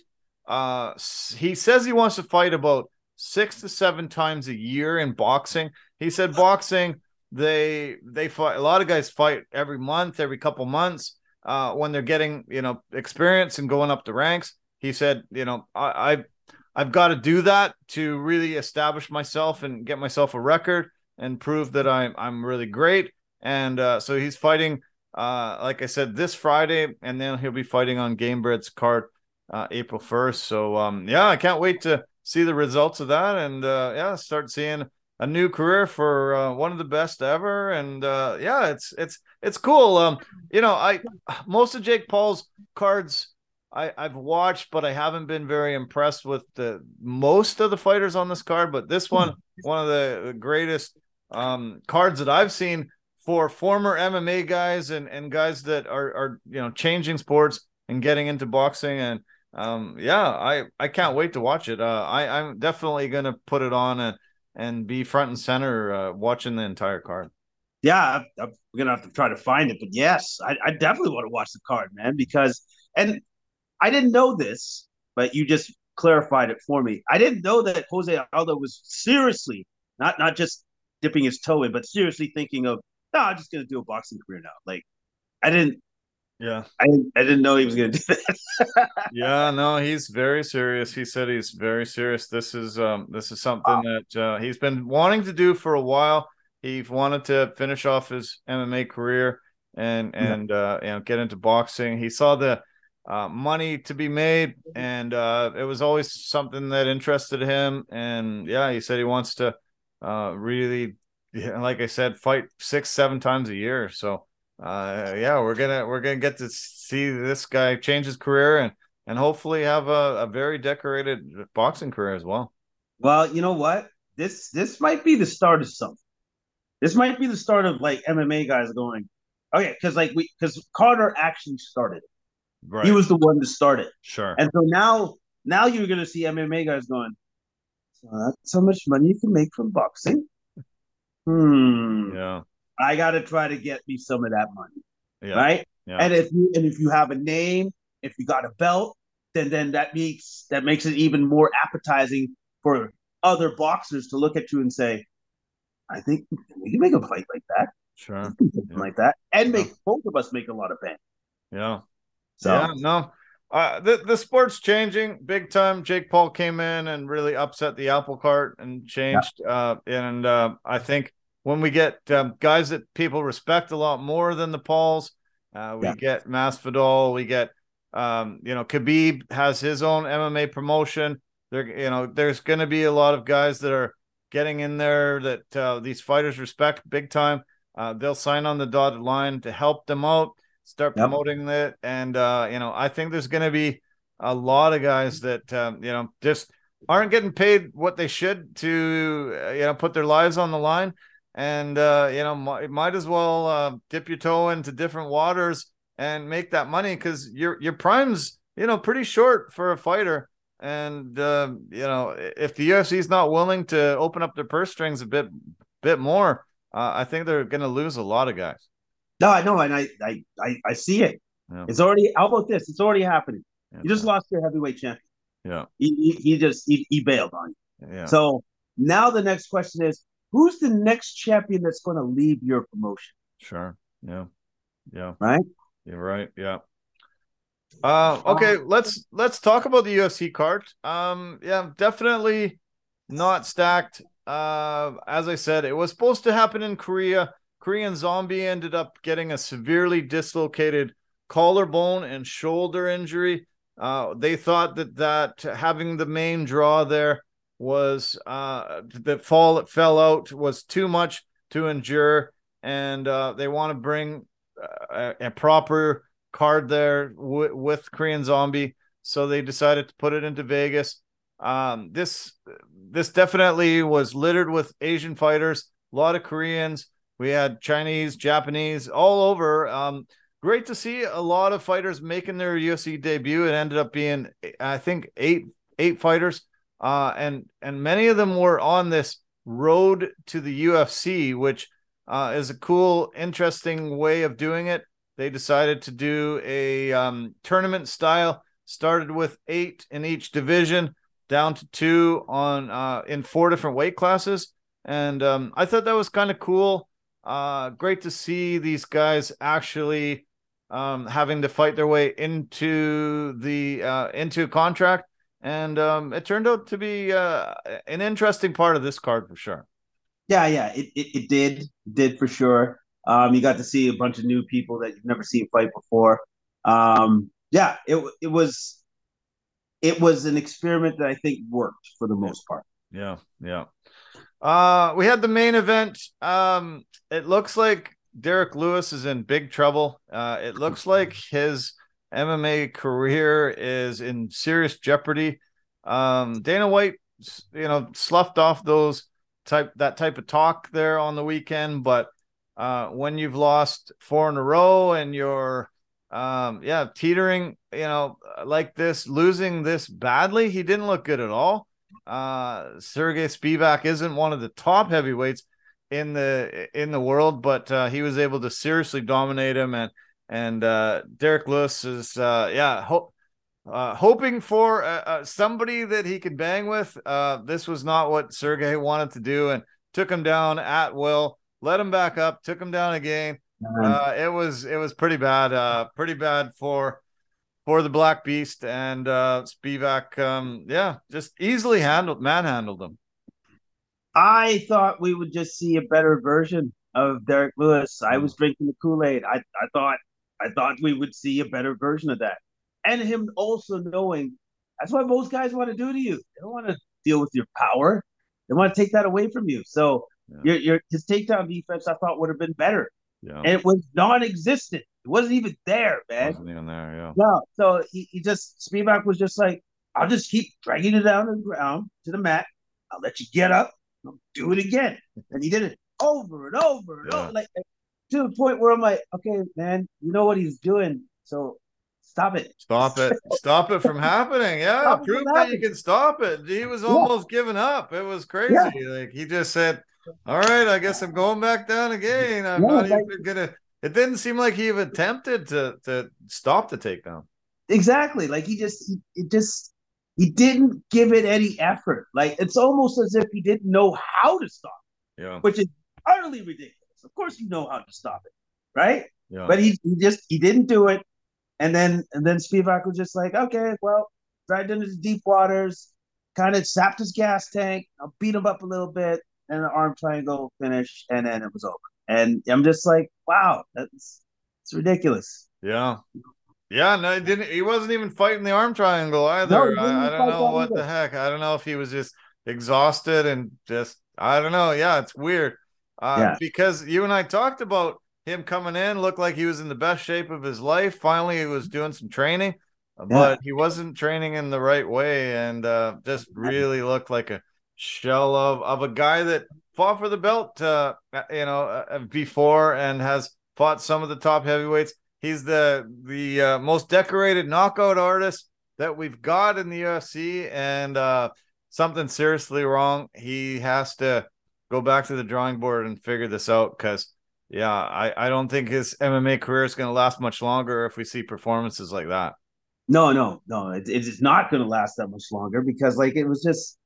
Speaker 1: Uh, he says he wants to fight about six to seven times a year in boxing. He said boxing they they fight a lot of guys fight every month, every couple months uh, when they're getting you know experience and going up the ranks. He said, you know, I, I've I've got to do that to really establish myself and get myself a record and prove that I'm I'm really great. And uh, so he's fighting, uh, like I said, this Friday, and then he'll be fighting on Gamebred's card uh, April first. So um, yeah, I can't wait to see the results of that and uh, yeah, start seeing a new career for uh, one of the best ever. And uh, yeah, it's it's it's cool. Um, you know, I most of Jake Paul's cards I, I've watched, but I haven't been very impressed with the most of the fighters on this card. But this one, one of the greatest um, cards that I've seen for former MMA guys and, and guys that are, are you know changing sports and getting into boxing. And um, yeah, I, I can't wait to watch it. Uh, I, I'm definitely gonna put it on and and be front and center uh, watching the entire card.
Speaker 2: Yeah, I'm gonna have to try to find it, but yes, I, I definitely want to watch the card, man, because and I didn't know this, but you just clarified it for me. I didn't know that Jose Aldo was seriously not not just dipping his toe in, but seriously thinking of, no, I'm just gonna do a boxing career now. Like, I didn't.
Speaker 1: Yeah,
Speaker 2: I didn't, I didn't know he was gonna do that.
Speaker 1: yeah, no, he's very serious. He said he's very serious. This is um this is something wow. that uh, he's been wanting to do for a while. He wanted to finish off his MMA career and and yeah. uh, you know get into boxing. He saw the uh, money to be made, and uh, it was always something that interested him. And yeah, he said he wants to uh, really, like I said, fight six, seven times a year. So uh, yeah, we're gonna we're gonna get to see this guy change his career and and hopefully have a, a very decorated boxing career as well.
Speaker 2: Well, you know what? This this might be the start of something. This might be the start of like MMA guys going, okay, because like we because Carter actually started. Right. He was the one to start it.
Speaker 1: Sure.
Speaker 2: And so now, now you're going to see MMA guys going, so that's how much money you can make from boxing. Hmm.
Speaker 1: Yeah.
Speaker 2: I got to try to get me some of that money.
Speaker 1: Yeah.
Speaker 2: Right.
Speaker 1: Yeah.
Speaker 2: And if you and if you have a name, if you got a belt, then then that makes that makes it even more appetizing for other boxers to look at you and say, I think we can make a fight like that.
Speaker 1: Sure.
Speaker 2: Yeah. Like that. And make both of us make a lot of bank.
Speaker 1: Yeah. So yeah, no. Uh, the the sport's changing big time. Jake Paul came in and really upset the apple cart and changed. Yeah. Uh, and uh, I think when we get um, guys that people respect a lot more than the Pauls, uh, we yeah. get Masvidal, we get um, you know Khabib has his own MMA promotion. There, you know, there's going to be a lot of guys that are getting in there that uh, these fighters respect big time. Uh, they'll sign on the dotted line to help them out start yep. promoting it. And uh, you know, I think there's going to be a lot of guys that um, you know just aren't getting paid what they should to uh, you know put their lives on the line, and uh, you know might, might as well uh, dip your toe into different waters and make that money because your your prime's you know pretty short for a fighter. And uh, you know, if the UFC is not willing to open up their purse strings a bit, bit more, uh, I think they're going to lose a lot of guys.
Speaker 2: No, I know, and I I I, I see it. Yeah. It's already. How about this? It's already happening. Yeah, you just lost your heavyweight champion.
Speaker 1: Yeah.
Speaker 2: He, he, he just he, he bailed on
Speaker 1: you. Yeah.
Speaker 2: So now the next question is, who's the next champion that's going to leave your promotion?
Speaker 1: Sure. Yeah. Yeah.
Speaker 2: Right.
Speaker 1: You're right. Yeah. Uh, okay, let's let's talk about the UFC card. Um, yeah, definitely not stacked. Uh, as I said, it was supposed to happen in Korea. Korean Zombie ended up getting a severely dislocated collarbone and shoulder injury. Uh, they thought that that having the main draw there was uh, the fall that fell out was too much to endure, and uh, they want to bring uh, a, a, proper card there w- with Korean Zombie. So they decided to put it into Vegas. Um, this this definitely was littered with Asian fighters, a lot of Koreans. We had Chinese, Japanese, all over. Um, great to see a lot of fighters making their UFC debut. It ended up being, I think, eight eight fighters uh, and and many of them were on this road to the UFC, which uh, is a cool, interesting way of doing it. They decided to do a um, tournament style. Started with eight in each division, down to two on uh, in four different weight classes, and um, I thought that was kind of cool. Uh, great to see these guys actually um, having to fight their way into the uh, into a contract, and um, it turned out to be uh, an interesting part of this card for sure.
Speaker 2: Yeah, yeah, it it, it did did for sure. Um, you got to see a bunch of new people that you've never seen fight before. Um, yeah, it it was it was an experiment that I think worked for the most part.
Speaker 1: Yeah, yeah. Uh, we had the main event. Um, it looks like Derrick Lewis is in big trouble. Uh, it looks like his MMA career is in serious jeopardy. Um, Dana White, you know, sloughed off those type that type of talk there on the weekend, but uh, when you've lost four in a row and you're um, yeah, teetering, you know, like this, losing this badly, he didn't look good at all. Uh, Sergey Spivac isn't one of the top heavyweights in the in the world, but uh, he was able to seriously dominate him. And and uh, Derrick Lewis is uh, yeah, ho- uh, hoping for uh, uh, somebody that he could bang with. Uh, this was not what Sergey wanted to do, and took him down at will. Let him back up, took him down again. Uh, it was it was pretty bad, uh, pretty bad for for the Black Beast and uh, Spivac. Um, yeah, just easily handled, manhandled them.
Speaker 2: I thought we would just see a better version of Derrick Lewis. I was drinking the Kool Aid. I, I thought I thought we would see a better version of that, and him also knowing that's what most guys want to do to you. They don't want to deal with your power. They want to take that away from you. So yeah. your your his takedown defense, I thought would have been better. Yeah. And it was non-existent. It wasn't even there, man.
Speaker 1: Wasn't even there, yeah.
Speaker 2: No, so he, he just Spivac was just like, I'll just keep dragging it down to the ground to the mat. I'll let you get up. I'll do it again. And he did it over and over and yeah. over, like to the point where I'm like, okay, man, you know what he's doing, so stop it.
Speaker 1: Stop it. stop it from happening. Yeah, stop prove that happening. you can stop it. He was almost yeah. giving up. It was crazy. Yeah. Like he just said, all right, I guess I'm going back down again. I'm not like, even gonna. It didn't seem like he even attempted to to stop the takedown.
Speaker 2: Exactly, like he just he, it just he didn't give it any effort. Like it's almost as if he didn't know how to stop.
Speaker 1: It, yeah,
Speaker 2: which is utterly ridiculous. Of course, you know how to stop it, right? Yeah. But he, he just he didn't do it, and then and then Spivac was just like, okay, well, dragged into the deep waters, kind of sapped his gas tank. I'll beat him up a little bit, and an arm triangle finish, and then it was over. And I'm just like, wow, that's it's ridiculous.
Speaker 1: Yeah. Yeah, no, he didn't. He wasn't even fighting the arm triangle either. No, I, I, don't know what either. the heck. I don't know if he was just exhausted and just. I don't know. Yeah, it's weird. Uh, yeah. Because you and I talked about him coming in, looked like he was in the best shape of his life. Finally, he was doing some training, but yeah. he wasn't training in the right way, and uh, just really looked like a shell of of a guy that fought for the belt, uh, you know, uh, uh, before and has fought some of the top heavyweights. He's the the uh, most decorated knockout artist that we've got in the UFC, and uh, something seriously wrong. He has to go back to the drawing board and figure this out because. Yeah, I, I don't think his MMA career is going to last much longer if we see performances like that.
Speaker 2: No, no, no. It, it's not going to last that much longer because, like, it was just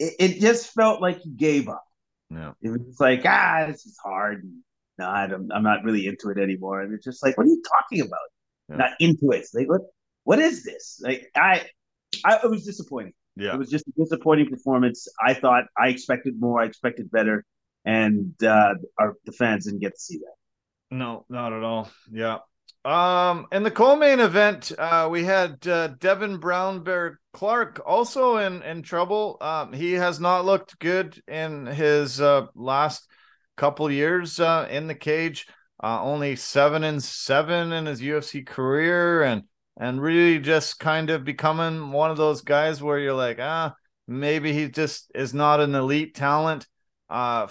Speaker 2: it, it just felt like he gave up.
Speaker 1: Yeah.
Speaker 2: It was like, ah, this is hard. And No, I'm, I'm not really into it anymore. And it's just like, what are you talking about? Yeah. Not into it. It's like, what what is this? Like I I it was disappointing.
Speaker 1: Yeah.
Speaker 2: It was just a disappointing performance. I thought I expected more, I expected better. And uh our the fans didn't get to see that.
Speaker 1: No, not at all. Yeah. Um, in the co-main event, uh, we had uh, Devin Brown Bear Clark also in in trouble. Um, he has not looked good in his uh, last couple years uh, in the cage. Uh, only seven and seven in his UFC career, and and really just kind of becoming one of those guys where you're like, ah, maybe he just is not an elite talent. Uh,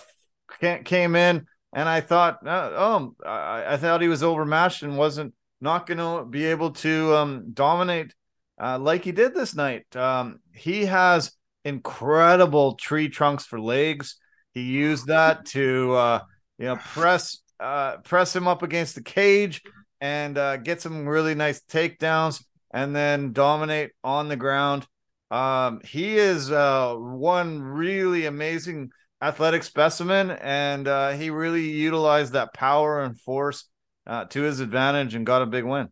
Speaker 1: can't came in and I thought, uh, oh, I, I, thought he was overmatched and wasn't not going to be able to um, dominate uh, like he did this night. Um, he has incredible tree trunks for legs. He used that to uh, you know press uh, press him up against the cage and uh, get some really nice takedowns and then dominate on the ground. Um, he is uh, one really amazing athletic specimen, and uh, he really utilized that power and force uh, to his advantage and got a big win.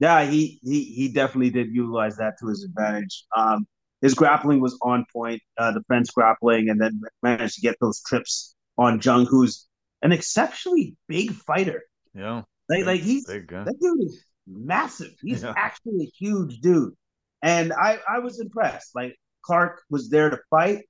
Speaker 2: Yeah, he he he definitely did utilize that to his advantage. Um, his grappling was on point, uh, the fence grappling, and then managed to get those trips on Jung, who's an exceptionally big fighter.
Speaker 1: Yeah,
Speaker 2: like big, like he's big, that dude is massive. He's yeah. actually a huge dude, and I I was impressed. Like Clark was there to fight,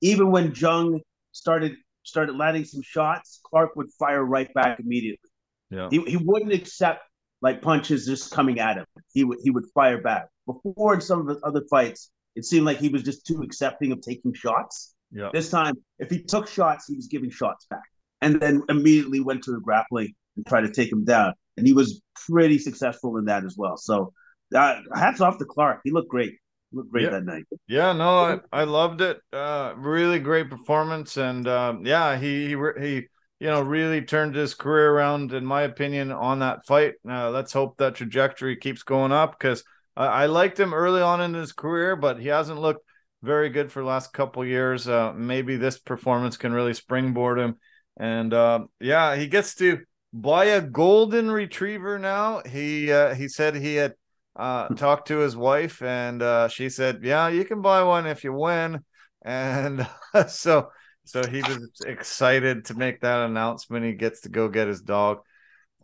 Speaker 2: even when Jung started started landing some shots. Clark would fire right back immediately.
Speaker 1: Yeah,
Speaker 2: he he wouldn't accept like punches just coming at him. He would he would fire back. Before in some of his other fights, it seemed like he was just too accepting of taking shots.
Speaker 1: Yeah.
Speaker 2: This time, if he took shots, he was giving shots back, and then immediately went to the grappling and tried to take him down. And he was pretty successful in that as well. So, uh, hats off to Clark. He looked great. Looked great
Speaker 1: yeah.
Speaker 2: that night.
Speaker 1: Yeah, no, I, I loved it. Uh, really great performance, and um, yeah, he he he you know really turned his career around, in my opinion, on that fight. Uh, let's hope that trajectory keeps going up because I, I liked him early on in his career, but he hasn't looked very good for the last couple years. Uh, maybe this performance can really springboard him. And uh, yeah, he gets to buy a golden retriever now. He uh, he said he had uh, talked to his wife, and uh, she said, "Yeah, you can buy one if you win." And so so he was excited to make that announcement. He gets to go get his dog.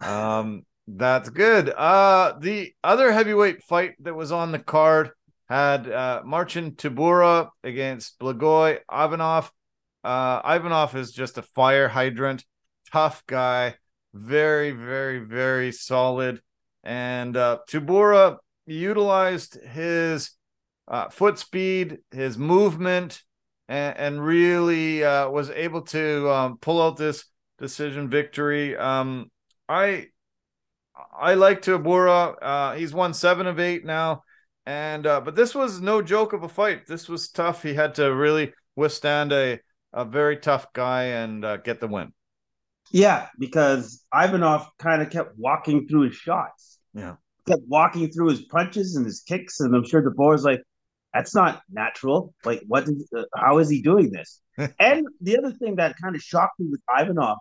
Speaker 1: Um, that's good. Uh, the other heavyweight fight that was on the card had uh, Marcin Tybura against Blagoy Ivanov. Uh, Ivanov is just a fire hydrant, tough guy, very, very, very solid. And uh, Tybura utilized his uh, foot speed, his movement, and, and really uh, was able to um, pull out this decision victory. Um, I I like Tybura. Uh, he's won seven of eight now, and uh, but this was no joke of a fight. This was tough. He had to really withstand a a very tough guy and uh, get the win.
Speaker 2: Yeah, because Ivanov kind of kept walking through his shots.
Speaker 1: Yeah,
Speaker 2: kept walking through his punches and his kicks, and I'm sure the boys like, "That's not natural. Like, what? Uh, how is he doing this?" and the other thing that kind of shocked me with Ivanov,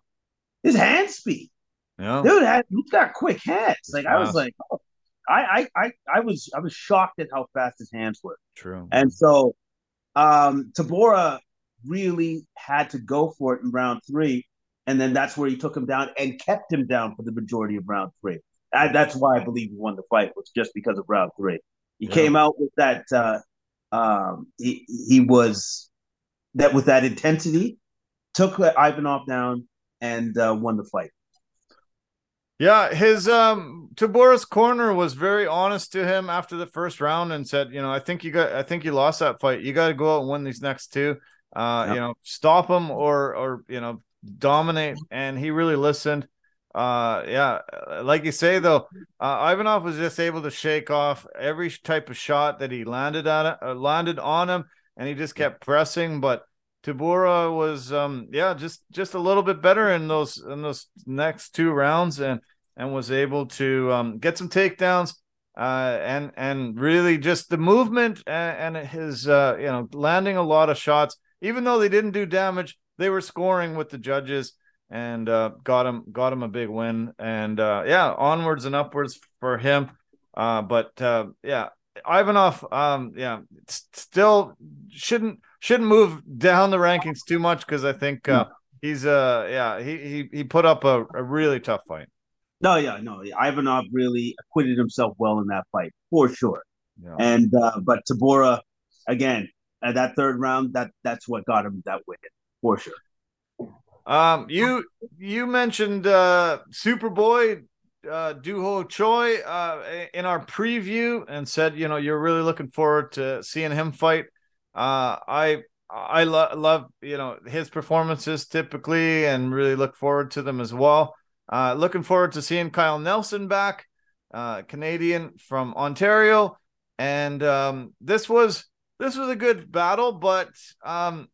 Speaker 2: his hand speed.
Speaker 1: Yeah.
Speaker 2: Dude, he's got quick hands. Like I was like, oh, I, I, I, I was, I was shocked at how fast his hands were.
Speaker 1: True.
Speaker 2: And so, um, Tybura really had to go for it in round three, and then that's where he took him down and kept him down for the majority of round three. I, that's why I believe he won the fight was just because of round three. He yeah. came out with that. Uh, um, he he was that with that intensity, took Ivanov down and uh, won the fight.
Speaker 1: Yeah, his um Tybura's corner was very honest to him after the first round and said, you know, I think you got I think you lost that fight. You got to go out and win these next two. Uh, yep. you know, stop him or or you know, dominate and he really listened. Uh yeah, like you say though, uh, Ivanov was just able to shake off every type of shot that he landed it, uh, landed on him and he just kept pressing but Tybura was um yeah just just a little bit better in those in those next two rounds and and was able to um, get some takedowns uh, and and really just the movement and, and his uh, you know landing a lot of shots. Even though they didn't do damage they were scoring with the judges and uh, got him got him a big win and uh, yeah onwards and upwards for him uh, but uh, yeah Ivanov um yeah still shouldn't shouldn't move down the rankings too much because I think uh, hmm. he's uh yeah he he he put up a, a really tough fight.
Speaker 2: No, yeah, no. Ivanov really acquitted himself well in that fight for sure. Yeah. And uh, but Tybura, again at that third round that that's what got him that win for sure.
Speaker 1: Um, you you mentioned uh, Superboy uh, Doo Ho Choi uh, in our preview and said you know you're really looking forward to seeing him fight. Uh, I I lo- love you know his performances typically and really look forward to them as well. Uh, looking forward to seeing Kyle Nelson back, uh, Canadian from Ontario, and um, this was this was a good battle, but um,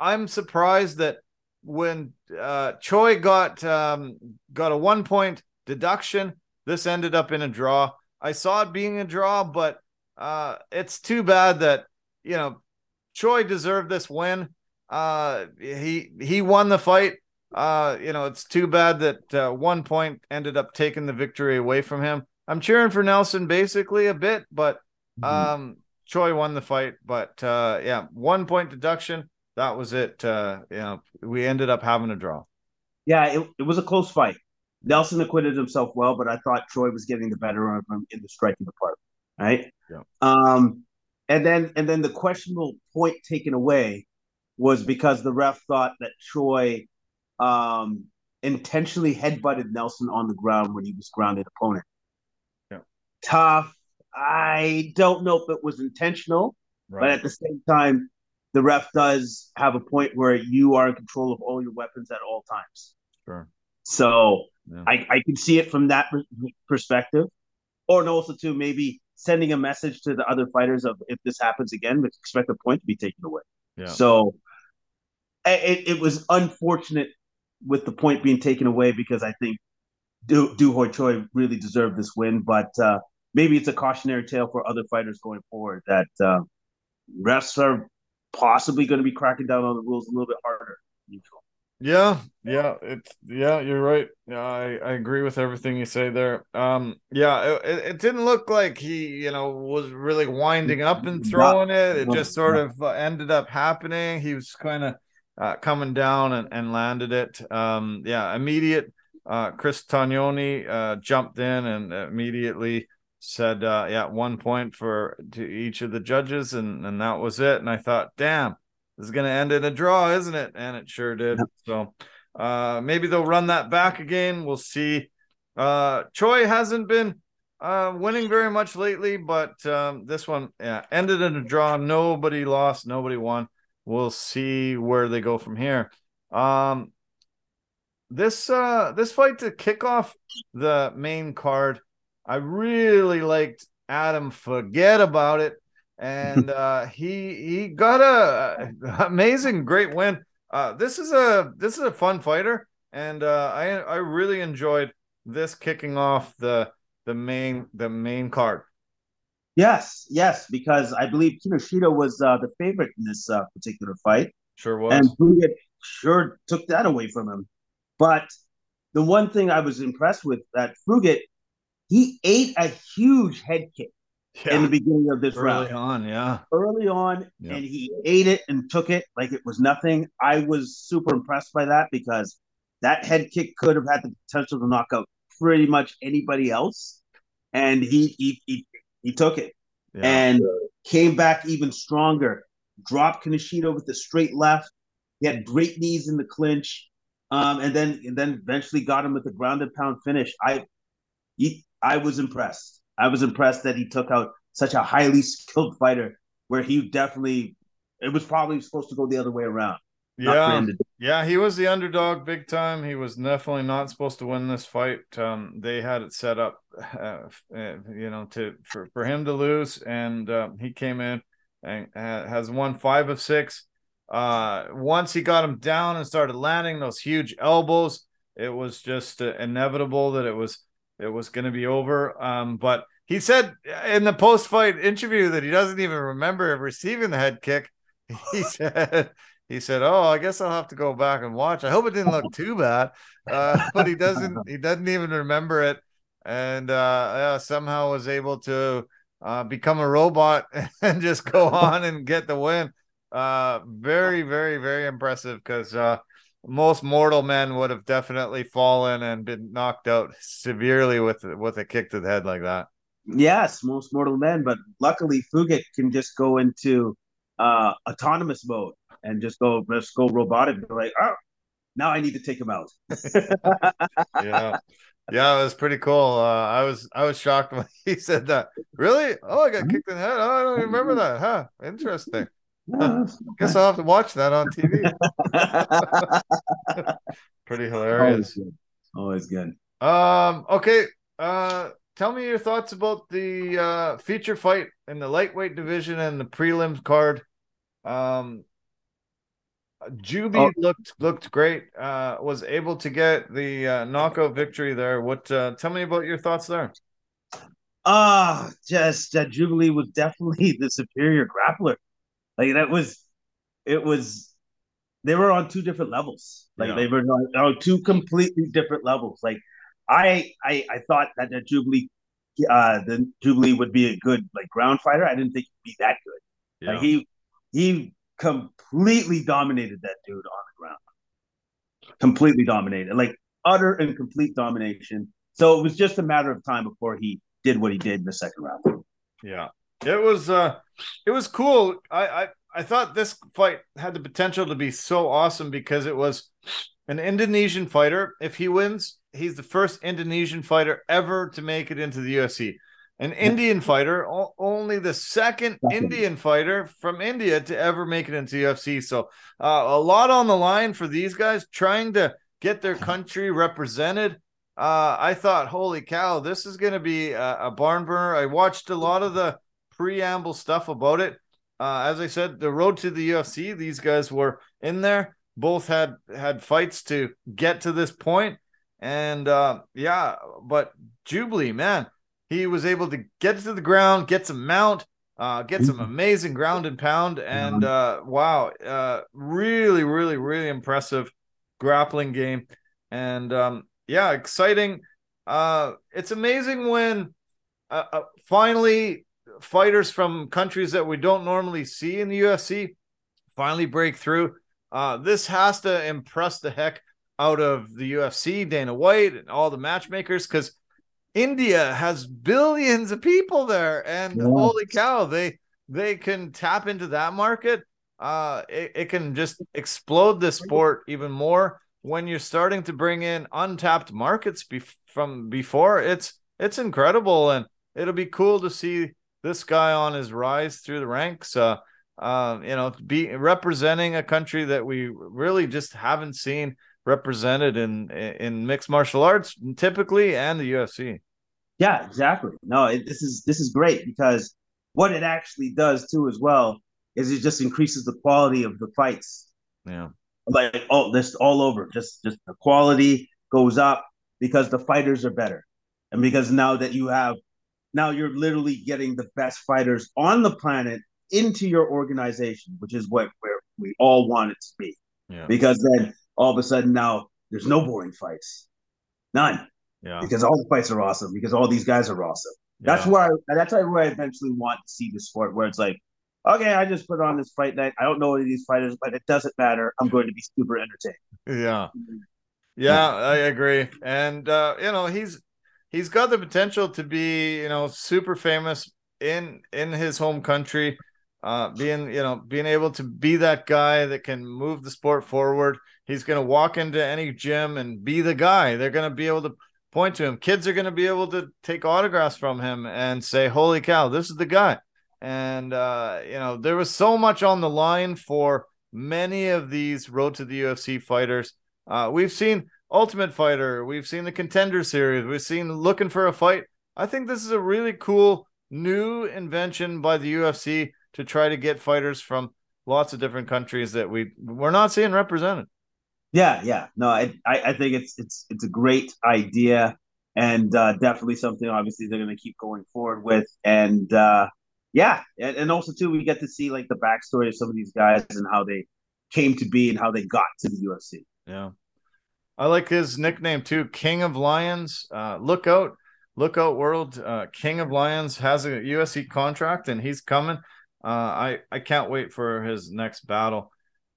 Speaker 1: I'm surprised that when uh, Choi got um, got a one point deduction, this ended up in a draw. I saw it being a draw, but uh, it's too bad that you know Choi deserved this win. Uh, he he won the fight. Uh, you know, it's too bad that uh, one point ended up taking the victory away from him. I'm cheering for Nelson basically a bit, but mm-hmm. um, Choi won the fight. But uh, yeah, one point deduction. That was it. Uh, you know, we ended up having a draw.
Speaker 2: Yeah, it, it was a close fight. Nelson acquitted himself well, but I thought Choi was getting the better of him in the striking department. Right.
Speaker 1: Yeah.
Speaker 2: Um, and then and then the questionable point taken away was because the ref thought that Choi um, intentionally headbutted Nelson on the ground when he was grounded opponent.
Speaker 1: Yeah.
Speaker 2: Tough. I don't know if it was intentional, right. but at the same time, the ref does have a point where you are in control of all your weapons at all times.
Speaker 1: Sure.
Speaker 2: So yeah. I, I can see it from that perspective. Or also too, maybe sending a message to the other fighters of if this happens again, expect a point to be taken away.
Speaker 1: Yeah.
Speaker 2: So it, it was unfortunate with the point being taken away because I think Do Doo Ho Choi really deserved this win, but uh, maybe it's a cautionary tale for other fighters going forward that uh, refs are possibly going to be cracking down on the rules a little bit harder.
Speaker 1: Yeah, yeah, it's yeah, you're right. Yeah, I, I agree with everything you say there. Um, yeah, it, it didn't look like he, you know, was really winding up and throwing it. It just sort of uh, ended up happening. He was kind of uh, coming down and, and landed it. Um, yeah, immediate. Uh, Chris Tognoni uh, jumped in and immediately said, uh, "Yeah, one point for to each of the judges," and and that was it. And I thought, damn this is going to end in a draw, isn't it? And it sure did. Yep. So uh, maybe they'll run that back again. We'll see. Uh, Choi hasn't been uh, winning very much lately, but um, this one yeah, ended in a draw. Nobody lost, nobody won. We'll see where they go from here. Um, this uh, this fight to kick off the main card, I really liked Adam. Forget about it and uh, he he got a amazing great win. Uh, this is a this is a fun fighter, and uh, I I really enjoyed this kicking off the the main the main card.
Speaker 2: Yes, yes, because I believe Kinoshita was uh, the favorite in this uh, particular fight.
Speaker 1: Sure was,
Speaker 2: and Fugitt sure took that away from him. But the one thing I was impressed with that Fugitt, he ate a huge head kick yeah. in the beginning of this
Speaker 1: early
Speaker 2: round.
Speaker 1: on, yeah,
Speaker 2: early on, yeah. and he ate it and took it like it was nothing. I was super impressed by that because that head kick could have had the potential to knock out pretty much anybody else, and he he he, he took it yeah. and came back even stronger. Dropped Kinoshita with the straight left. He had great knees in the clinch, um, and then and then eventually got him with the grounded pound finish. I he, I was impressed. I was impressed that he took out such a highly skilled fighter where he definitely it was probably supposed to go the other way around.
Speaker 1: Yeah, yeah, he was the underdog big time. He was definitely not supposed to win this fight. Um, they had it set up, uh, you know, to for, for him to lose, and uh, he came in and has won five of six. Uh, once he got him down and started landing those huge elbows, it was just uh, inevitable that it was it was going to be over. Um, but he said in the post fight interview that he doesn't even remember receiving the head kick. He said, he said, "Oh, I guess I'll have to go back and watch. I hope it didn't look too bad." Uh, but he doesn't. He doesn't even remember it, and uh, yeah, somehow was able to uh, become a robot and just go on and get the win. Uh, very, very, very impressive because uh, most mortal men would have definitely fallen and been knocked out severely with with a kick to the head like that.
Speaker 2: Yes, most mortal men, but luckily Fugitt can just go into uh autonomous mode and just go just go robotic. Be Like, oh, now I need to take him out.
Speaker 1: yeah. Yeah, it was pretty cool. Uh, I was I was shocked when he said that. Really? Oh, I got mm-hmm. kicked in the head. Oh, I don't remember that. Huh? Interesting. I guess I'll have to watch that on TV. Pretty hilarious.
Speaker 2: Always good. Always good.
Speaker 1: Um. Okay. Uh. tell me your thoughts about the uh, feature fight in the lightweight division and the prelims card. Um, Jubli oh. looked looked great. Uh, was able to get the uh, knockout victory there. What? Uh, tell me about your thoughts there.
Speaker 2: Ah, just uh, Jubli was definitely the superior grappler. Like that was, it was. They were on two different levels. Like yeah. they were on, on, two completely different levels. Like I, I, I thought that the Jubli, uh, the Jubli would be a good like ground fighter. I didn't think he'd be that good. Yeah. Like he, he completely dominated that dude on the ground. Completely dominated, like utter and complete domination. So it was just a matter of time before he did what he did in the second round.
Speaker 1: Yeah, it was uh, it was cool. I I I thought this fight had the potential to be so awesome because it was an Indonesian fighter. If he wins, he's the first Indonesian fighter ever to make it into the UFC an Indian fighter, only the second Indian fighter from India to ever make it into UFC. So uh, a lot on the line for these guys trying to get their country represented. Uh, I thought, holy cow, this is going to be a, a, barn burner. I watched a lot of the preamble stuff about it. Uh, as I said, the road to the UFC, these guys were in there. Both had had fights to get to this point, and uh, yeah, but Jubli, man, he was able to get to the ground, get some mount, uh, get some amazing ground and pound, and uh, wow, uh, really, really, really impressive grappling game, and um, yeah, exciting. Uh, it's amazing when uh, uh, finally fighters from countries that we don't normally see in the UFC finally break through. Uh, this has to impress the heck out of the UFC, Dana White, and all the matchmakers because India has billions of people there, and yeah. holy cow, they they can tap into that market. Uh, it, it can just explode the sport even more when you're starting to bring in untapped markets be- from before. It's it's incredible, and it'll be cool to see this guy on his rise through the ranks. Uh, uh, you know, be representing a country that we really just haven't seen represented in in mixed martial arts typically and the UFC.
Speaker 2: Yeah, exactly. No, it, this is this is great because what it actually does too as well is it just increases the quality of the fights.
Speaker 1: Yeah.
Speaker 2: Like oh, this all over. Just just the quality goes up because the fighters are better. And because now that you have now you're literally getting the best fighters on the planet into your organization, which is what where we all want it to be. Yeah. Because then all of a sudden now there's no boring fights. None.
Speaker 1: Yeah.
Speaker 2: Because all the fights are awesome. Because all these guys are awesome. Yeah. That's where I, that's where I eventually want to see the sport, where it's like, okay, I just put on this fight night. I don't know any of these fighters, but it doesn't matter. I'm going to be super entertained.
Speaker 1: Yeah. Yeah, I agree. And uh, you know, he's he's got the potential to be, you know, super famous in in his home country. Uh, being you know being able to be that guy that can move the sport forward he's going to walk into any gym and be the guy they're going to be able to point to him. Kids are going to be able to take autographs from him and say, "Holy cow, this is the guy!" And uh, you know, there was so much on the line for many of these road to the UFC fighters. Uh, we've seen Ultimate Fighter, we've seen the Contender Series, we've seen Looking for a Fight. I think this is a really cool new invention by the UFC to try to get fighters from lots of different countries that we we're not seeing represented.
Speaker 2: Yeah, yeah. No, I, I think it's it's it's a great idea and uh, definitely something obviously they're going to keep going forward with. And uh, yeah, and, and also too, we get to see like the backstory of some of these guys and how they came to be and how they got to the UFC.
Speaker 1: Yeah, I like his nickname too, King of Lions. Uh, look out, look out, world! Uh, King of Lions has a UFC contract and he's coming. Uh, I I can't wait for his next battle.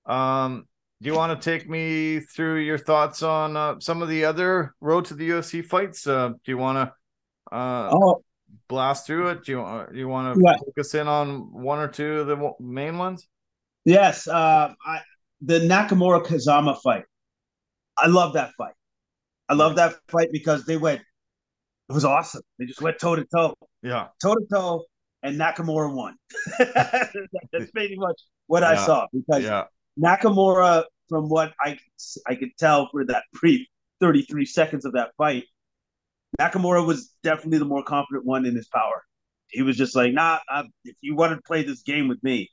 Speaker 1: Um, do you want to take me through your thoughts on uh, some of the other road to the UFC fights? Uh, do you want to uh, oh. blast through it? Do you, do you want to yeah. focus in on one or two of the main ones?
Speaker 2: Yes, uh, I, the Nakamura Kazama fight. I love that fight. I love that fight because they went. It was awesome. They just went toe to toe.
Speaker 1: Yeah,
Speaker 2: toe to toe, and Nakamura won. That's pretty much what yeah. I saw because. Yeah Nakamura, from what I I could tell for that brief 33 seconds of that fight, Nakamura was definitely the more confident one in his power. He was just like, nah, I, if you want to play this game with me,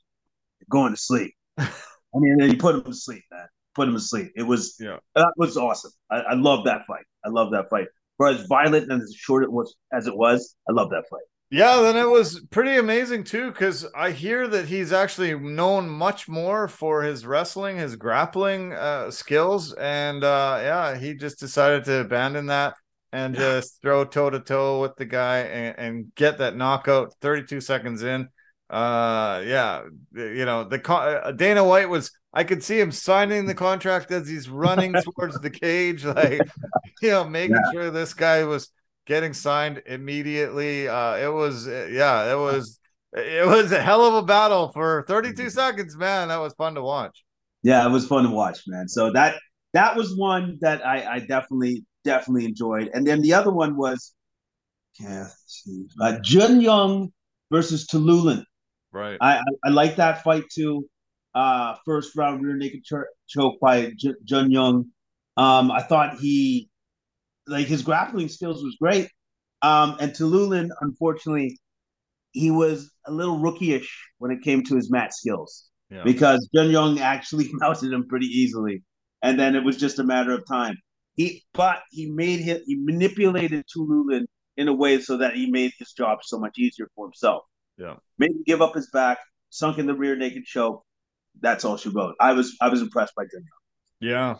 Speaker 2: you're going to sleep. I mean, he put him to sleep, man. Put him to sleep. It was yeah. that was awesome. I, I love that fight. I love that fight. For as violent and as short it was as it was, I love that fight.
Speaker 1: Yeah, then it was pretty amazing too, because I hear that he's actually known much more for his wrestling, his grappling uh, skills, and uh, yeah, he just decided to abandon that and just throw toe to toe with the guy and, and, get that knockout 32 seconds in. Uh, yeah, you know the uh, Dana White was. I could see him signing the contract as he's running towards the cage, like you know, making yeah. sure this guy was getting signed immediately. Uh, it was, uh, yeah, it was, it was a hell of a battle for 32 mm-hmm. seconds, man. That was fun to watch.
Speaker 2: Yeah, it was fun to watch, man. So that that was one that I, I definitely definitely enjoyed, and then the other one was, yeah, uh, Jun Yong versus Tallulah.
Speaker 1: Right.
Speaker 2: I, I, I like that fight too. Uh, first round rear naked choke by J- Jun Yong. Um, I thought he like his grappling skills was great. Um, and Tallulah, unfortunately, he was a little rookyish when it came to his mat skills yeah. because Jun Yong actually mounted him pretty easily, and then it was just a matter of time. He, but he made him, he manipulated Tallulah in a way so that he made his job so much easier for himself.
Speaker 1: Yeah,
Speaker 2: made him give up his back, sunk in the rear naked choke. That's all she wrote. I was, I was impressed by Jun
Speaker 1: Yeah,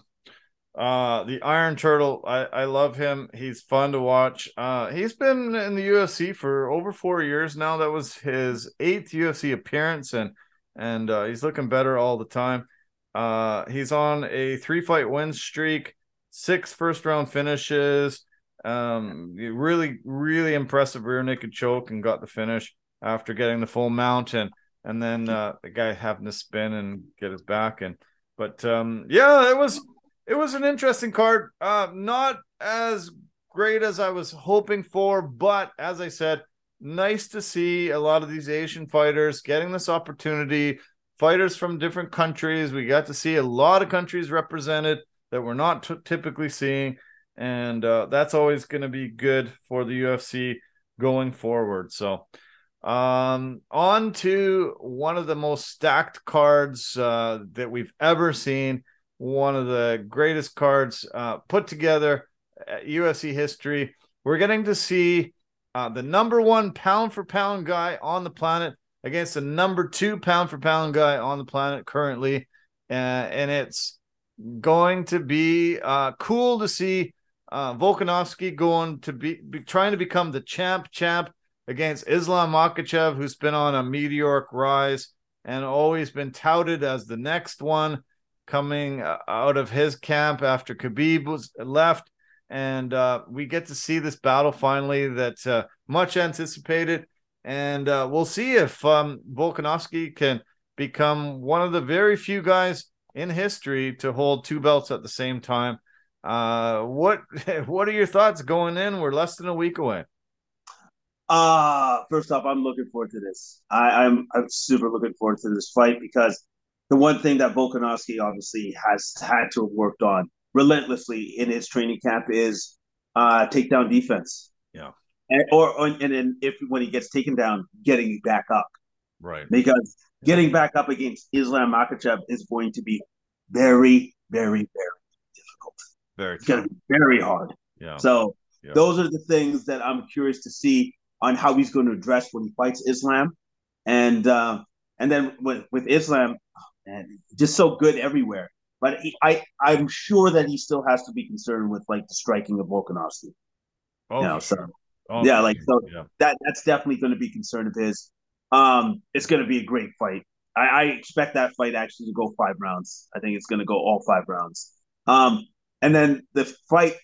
Speaker 1: uh, the Iron Turtle, I, I love him. He's fun to watch. Uh, he's been in the UFC for over four years now. That was his eighth UFC appearance, and and uh, he's looking better all the time. Uh, he's on a three fight win streak, six first round finishes. Um, really, really impressive rear naked choke and got the finish after getting the full mount and and then uh, the guy having to spin and get his back and but um, yeah, it was it was an interesting card. Uh, not as great as I was hoping for, but as I said, nice to see a lot of these Asian fighters getting this opportunity. Fighters from different countries. We got to see a lot of countries represented that we're not t- typically seeing. And uh, that's always going to be good for the UFC going forward. So, um, on to one of the most stacked cards uh, that we've ever seen one of the greatest cards uh, put together UFC history. We're getting to see uh, the number one pound for pound guy on the planet against the number two pound for pound guy on the planet currently. Uh, and it's going to be uh, cool to see uh, Volkanovski going to be, be, trying to become the champ champ against Islam Makhachev, who's been on a meteoric rise and always been touted as the next one coming uh, out of his camp after Khabib was left. And uh, we get to see this battle finally that uh, much anticipated. And uh, we'll see if um, Volkanovski can become one of the very few guys in history to hold two belts at the same time. Uh, what what are your thoughts going in? We're less than a week away.
Speaker 2: Uh first off, I'm looking forward to this. I, I'm I'm super looking forward to this fight because the one thing that Volkanovski obviously has had to have worked on relentlessly in his training camp is uh, takedown defense.
Speaker 1: Yeah.
Speaker 2: And, or, or and then if when he gets taken down, getting back up.
Speaker 1: Right.
Speaker 2: Because getting back up against Islam Makhachev is going to be very, very, very difficult.
Speaker 1: Very.
Speaker 2: It's going to be very hard.
Speaker 1: Yeah.
Speaker 2: So yeah. those are the things that I'm curious to see on how he's going to address when he fights Islam, and uh, and then with with Islam, and just so good everywhere. But he, I, I'm sure that he still has to be concerned with like the striking of Volkanovski.
Speaker 1: Oh, you know, so
Speaker 2: sure. oh, yeah, like so yeah. that that's definitely going to be concern of his. Um, it's going to be a great fight. I, I expect that fight actually to go five rounds. I think it's going to go all five rounds. Um, and then the fight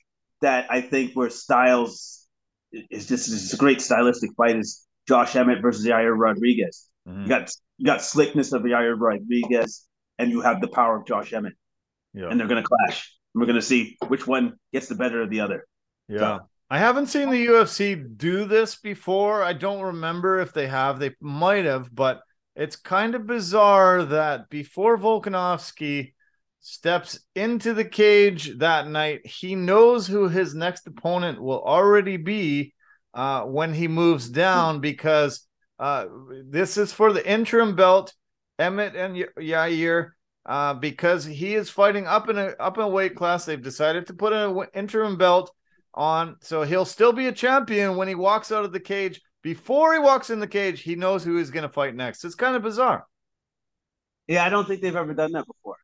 Speaker 2: that I think where Styles is just is a great stylistic fight is Josh Emmett versus Yair Rodriguez. Mm-hmm. You got you got slickness of Yair Rodriguez, and you have the power of Josh Emmett. Yeah. And they're gonna clash. And we're gonna see which one gets the better of the other.
Speaker 1: Yeah. So, I haven't seen the UFC do this before. I don't remember if they have. They might have, but it's kind of bizarre that before Volkanovski steps into the cage that night, he knows who his next opponent will already be uh, when he moves down because uh, this is for the interim belt. Emmett and Yair, uh, because he is fighting up in a up in a weight class. They've decided to put an interim belt on, so he'll still be a champion when he walks out of the cage. Before he walks in the cage, he knows who he's going to fight next. It's kind of bizarre.
Speaker 2: Yeah, I don't think they've ever done that before.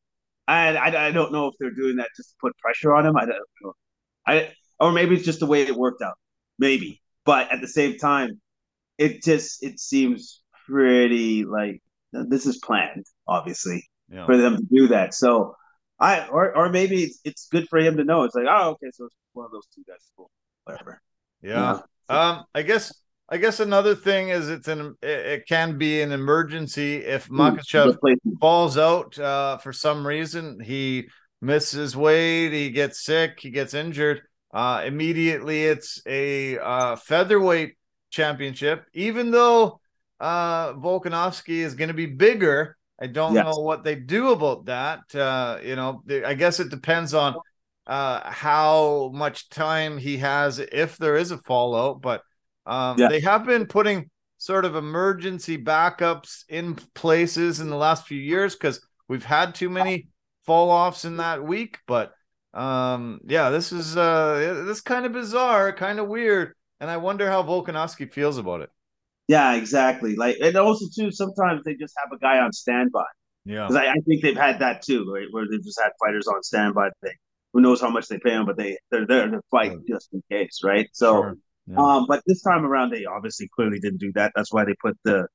Speaker 2: I, I, I don't know if they're doing that just to put pressure on him. I don't know. I or maybe it's just the way it worked out. Maybe, but at the same time, it just it seems pretty like this is planned, obviously, yeah. for them to do that. So I or or maybe it's, it's good for him to know. It's like, oh, okay, so it's one of those two guys. Cool, whatever.
Speaker 1: Yeah. Um, I guess I guess another thing is it's an it, can be an emergency if hmm, Makhachev falls out uh, for some reason. He misses weight, he gets sick, he gets injured. Uh, immediately, it's a uh, featherweight championship. Even though uh, Volkanovski is going to be bigger, I don't yes. know what they do about that. Uh, you know, I guess it depends on uh, how much time he has if there is a fallout, but um, yeah. They have been putting sort of emergency backups in places in the last few years because we've had too many fall offs in that week. But um, yeah, this is uh, this kind of bizarre, kind of weird, and I wonder how Volkanovski feels about it.
Speaker 2: Yeah, exactly. Like, and also too, sometimes they just have a guy on standby. Yeah, because I, I, think they've had that too, right? Where they've just had fighters on standby. They who knows how much they pay them, but they they're there to fight just in case, right? So. Sure. Yeah. Um, but this time around, they obviously clearly didn't do that. That's why they put the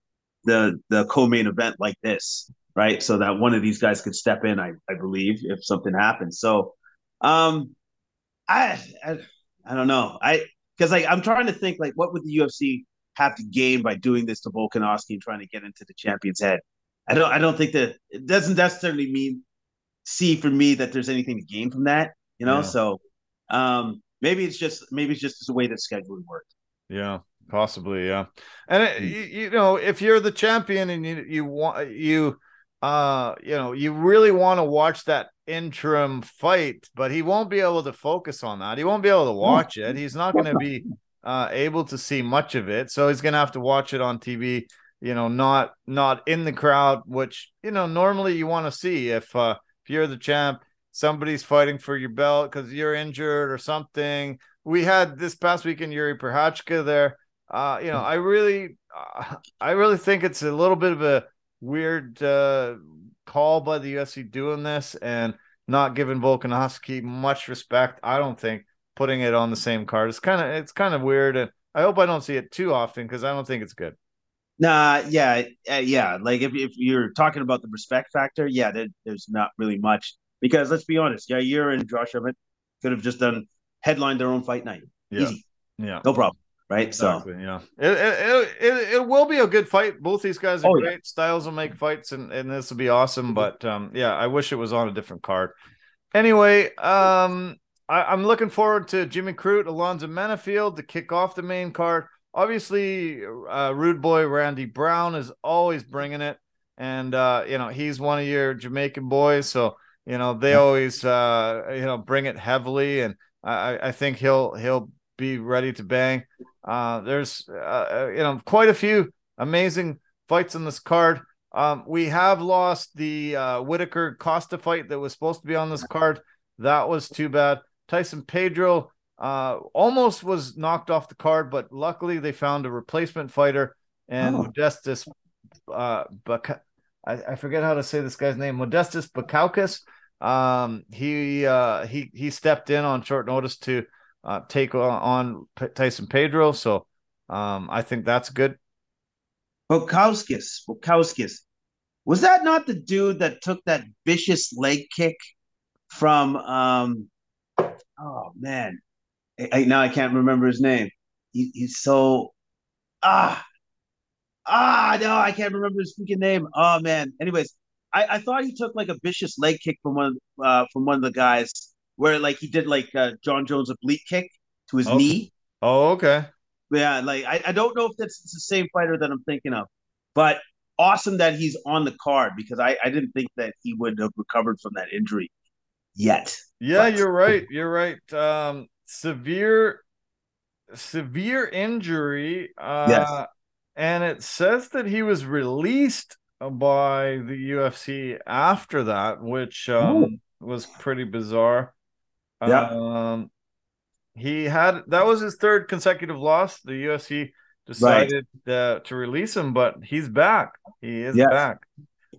Speaker 2: the the co-main event like this, right? So that one of these guys could step in. I I believe if something happens. So, um, I I, I don't know. I because like I'm trying to think like what would the UFC have to gain by doing this to Volkanovski and trying to get into the champion's head? I don't I don't think that it doesn't necessarily mean see for me that there's anything to gain from that. You know, yeah. so um maybe it's just maybe it's just the way that scheduling worked.
Speaker 1: Yeah, possibly. Yeah, and it, mm. you, you, know, if you're the champion and you you want you uh you know you really want to watch that interim fight, but he won't be able to focus on that. He won't be able to watch it. He's not going to be uh able to see much of it, so he's going to have to watch it on TV. You know, not not in the crowd, which you know normally you want to see if uh if you're the champ somebody's fighting for your belt because you're injured or something. We had this past weekend Jiri Prochazka there. Uh, you know, I really, uh, I really think it's a little bit of a weird uh, call by the UFC doing this and not giving Volkanovski much respect. I don't think putting it on the same card. It's kind of, it's kind of weird, and I hope I don't see it too often because I don't think it's good.
Speaker 2: Nah, yeah, uh, yeah. Like if if you're talking about the respect factor, yeah, there, there's not really much because let's be honest, Yair and Josh Emmett could have just done headlined their own fight night. Yeah. Easy. Yeah. No problem. Right. Exactly,
Speaker 1: so yeah. It, it, it, it, will be a good fight. Both these guys are oh, great. Yeah. Styles will make fights and, and this will be awesome. Mm-hmm. But um, yeah, I wish it was on a different card. Anyway, um, I, am looking forward to Jimmy Crute, Alonzo Menifield to kick off the main card. Obviously, uh, Rude Boy Randy Brown is always bringing it, and uh, you know he's one of your Jamaican boys, so you know, they always uh, you know bring it heavily, and I, I think he'll he'll be ready to bang. Uh, there's uh, uh, you know quite a few amazing fights in this card. Um, we have lost the uh, Whitaker Costa fight that was supposed to be on this card. That was too bad. Tyson Pedro uh, almost was knocked off the card, but luckily they found a replacement fighter and oh. Modestas uh, I, I forget how to say this guy's name, Modestas Bukauskas. Um, he uh, he he stepped in on short notice to uh, take on, Tyson Pedro. So um, I think that's good.
Speaker 2: Bukauskas, Bukauskas, was that not the dude that took that vicious leg kick from? Um, oh man, I, I, now I can't remember his name. He, he's so ah Ah, no, I can't remember his freaking name. Oh man. Anyways, I, I thought he took like a vicious leg kick from one uh from one of the guys where like he did like uh, Jon Jones oblique kick to his
Speaker 1: okay.
Speaker 2: knee.
Speaker 1: Oh, okay.
Speaker 2: Yeah, like I, I don't know if that's the same fighter that I'm thinking of, but awesome that he's on the card because I, I didn't think that he would have recovered from that injury yet.
Speaker 1: Yeah, but. you're right. You're right. Um, severe, severe injury. Uh, yes. And it says that he was released by the UFC after that, which um, was pretty bizarre.
Speaker 2: Yeah.
Speaker 1: Um, he had that was his third consecutive loss. The UFC decided right. uh, to release him, but he's back. He is yes. back.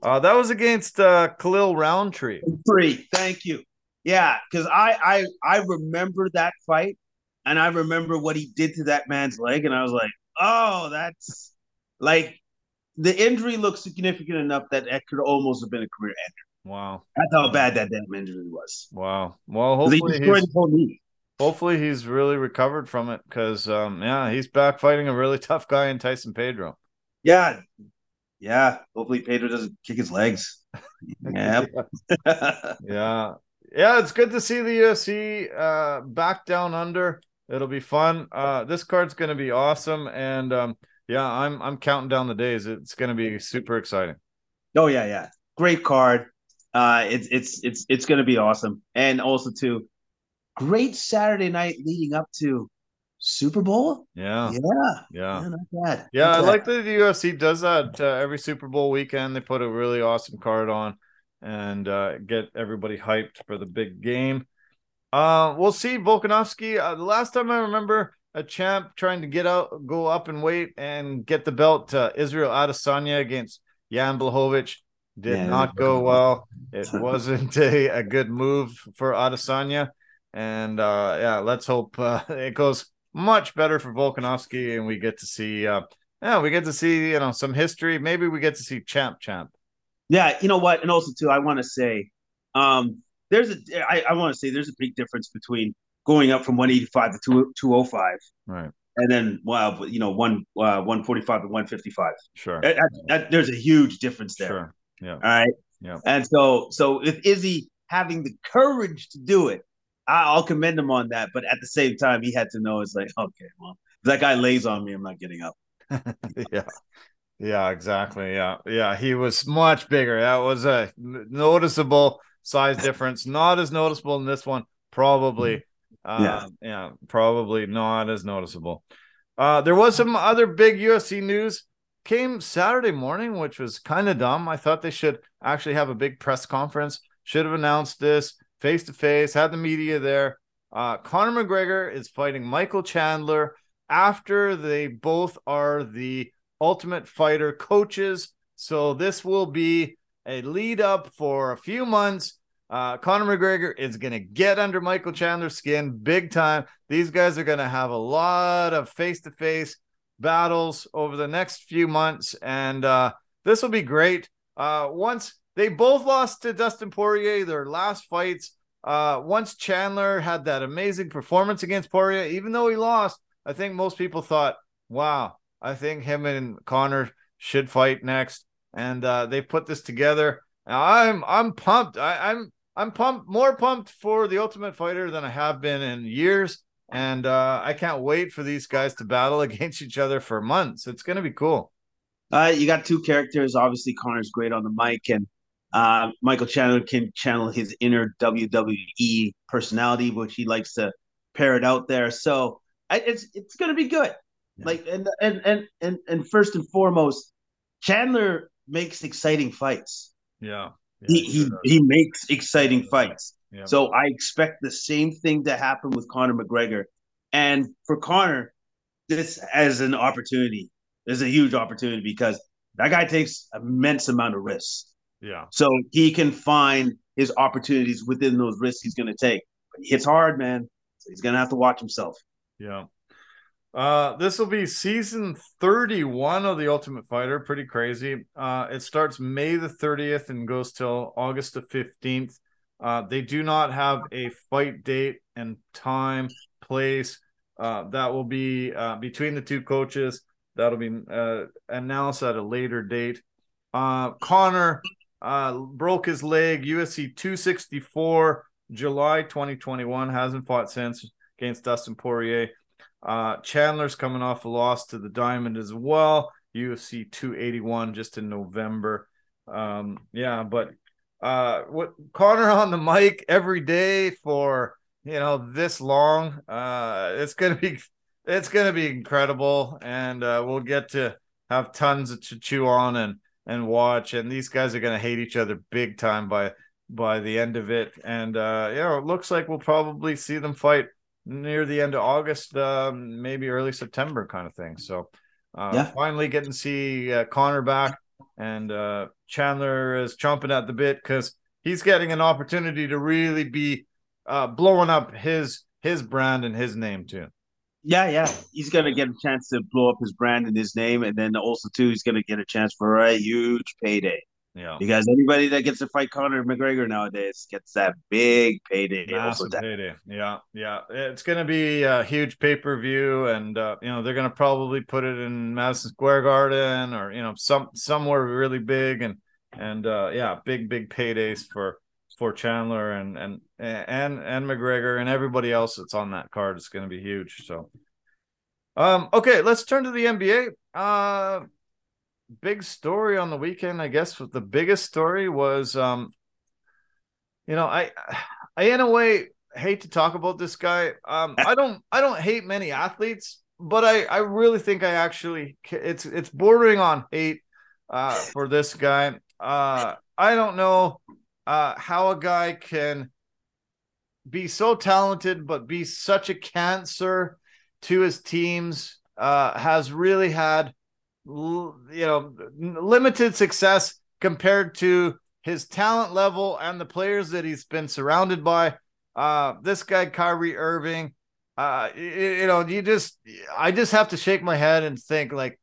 Speaker 1: Uh, that was against uh, Khalil Rountree.
Speaker 2: Three. Thank you. Yeah, because I, I I remember that fight, and I remember what he did to that man's leg, and I was like, oh, that's like the injury looks significant enough that it could almost have been a career ender.
Speaker 1: Wow,
Speaker 2: that's how bad that damn injury was.
Speaker 1: Wow. Well, hopefully he's, hopefully he's really recovered from it because, um, yeah, he's back fighting a really tough guy in Tyson Pedro.
Speaker 2: Yeah, yeah. Hopefully Pedro doesn't kick his legs.
Speaker 1: yeah. yeah. Yeah, it's good to see the UFC uh, back down under. It'll be fun. Uh, this card's going to be awesome, and um, yeah, I'm I'm counting down the days. It's going to be super exciting.
Speaker 2: Oh yeah, yeah, great card. Uh, it's it's it's it's going to be awesome, and also too, great Saturday night leading up to Super Bowl.
Speaker 1: Yeah,
Speaker 2: yeah,
Speaker 1: yeah,
Speaker 2: yeah not bad.
Speaker 1: Yeah,
Speaker 2: not
Speaker 1: I bad. like that the UFC does that uh, every Super Bowl weekend. They put a really awesome card on and uh, get everybody hyped for the big game. Uh, we'll see Volkanovski. Uh, the last time I remember a champ trying to get out, go up and wait and get the belt. Uh, Israel Adesanya against Jan Blachowicz did yeah, not go well. It wasn't a, a good move for Adesanya, and uh, yeah, let's hope uh, it goes much better for Volkanovski, and we get to see. Uh, yeah, we get to see you know some history. Maybe we get to see champ champ.
Speaker 2: Yeah, you know what, and also too, I want to say, um, there's a I, I want to say there's a big difference between going up from 185 to 205.
Speaker 1: Right.
Speaker 2: And then, well, you know, one uh, 145 to 155.
Speaker 1: Sure.
Speaker 2: That, that, there's a huge difference there.
Speaker 1: Sure. Yeah. All
Speaker 2: right.
Speaker 1: Yeah.
Speaker 2: And so, so if Izzy having the courage to do it, I'll commend him on that. But at the same time, he had to know it's like, okay, well, that guy lays on me, I'm not getting up.
Speaker 1: yeah. Yeah, exactly. Yeah. Yeah. He was much bigger. That was a noticeable size difference. Not as noticeable in this one, probably yeah. Um, yeah, probably not as noticeable. Uh, there was some other big UFC news came Saturday morning, which was kind of dumb. I thought they should actually have a big press conference. Should have announced this face to face. Had the media there. Uh, Conor McGregor is fighting Michael Chandler after they both are the Ultimate Fighter coaches. So this will be a lead up for a few months uh, Conor McGregor is going to get under Michael Chandler's skin big time. These guys are going to have a lot of face to face battles over the next few months, and uh, this will be great. Uh, once they both lost to Dustin Poirier, their last fights. Uh, once Chandler had that amazing performance against Poirier, even though he lost, I think most people thought, "Wow, I think him and Conor should fight next." And uh, they put this together. I'm I'm pumped. I, I'm I'm pumped, more pumped for the Ultimate Fighter than I have been in years, and uh, I can't wait for these guys to battle against each other for months. It's going to be cool.
Speaker 2: Uh, you got two characters. Obviously, Conor's great on the mic, and uh, Michael Chandler can channel his inner WWE personality, which he likes to pair it out there. So I, it's it's going to be good. Yeah. Like and, and and and and first and foremost, Chandler makes exciting fights.
Speaker 1: Yeah
Speaker 2: he he, he makes exciting fights. Yeah. So I expect the same thing to happen with Conor McGregor. And for Conor, this as an opportunity is a huge opportunity because that guy takes immense amount of risks.
Speaker 1: Yeah.
Speaker 2: So he can find his opportunities within those risks he's going to take. But he hits hard, man. So he's going to have to watch himself.
Speaker 1: Yeah. Uh, this will be season 31 of The Ultimate Fighter. Pretty crazy. Uh, it starts May the 30th and goes till August the 15th. Uh, they do not have a fight date and time, place. Uh, that will be uh, between the two coaches. That'll be uh, announced at a later date. Uh, broke his leg, UFC 264, July 2021. Hasn't fought since against Dustin Poirier. Uh, Chandler's coming off a loss to the Diamond as well. UFC 281 just in November. Um, yeah, but uh, what Conor on the mic every day for you know this long, uh, it's gonna be it's gonna be incredible, and uh, we'll get to have tons to chew on and and watch. And these guys are gonna hate each other big time by by the end of it. And uh, you know, it looks like we'll probably see them fight near the end of August, um, maybe early September, kind of thing. So, uh, yeah. finally getting to see uh, Conor back, and uh, Chandler is chomping at the bit because he's getting an opportunity to really be uh, blowing up his his brand and his name too.
Speaker 2: Yeah, yeah, he's gonna get a chance to blow up his brand and his name, and then also too, he's gonna get a chance for a huge payday.
Speaker 1: Yeah.
Speaker 2: Because anybody that gets to fight Conor McGregor nowadays gets that big payday.
Speaker 1: Massive payday. Yeah. Yeah. It's going to be a huge pay per view. And, uh, you know, they're going to probably put it in Madison Square Garden or, you know, some somewhere really big. And, and, uh, yeah, big, big paydays for, for Chandler and, and, and, and McGregor and everybody else that's on that card. It's going to be huge. So, um, okay, let's turn to the NBA. Uh, big story on the weekend, I guess the biggest story was um you know, I I in a way hate to talk about this guy. Um I don't I don't hate many athletes, but I I really think I actually it's it's bordering on hate uh for this guy. Uh I don't know uh how a guy can be so talented but be such a cancer to his teams uh has really had you know limited success compared to his talent level and the players that he's been surrounded by. Uh, this guy Kyrie Irving, uh, you, you know, you just I just have to shake my head and think like,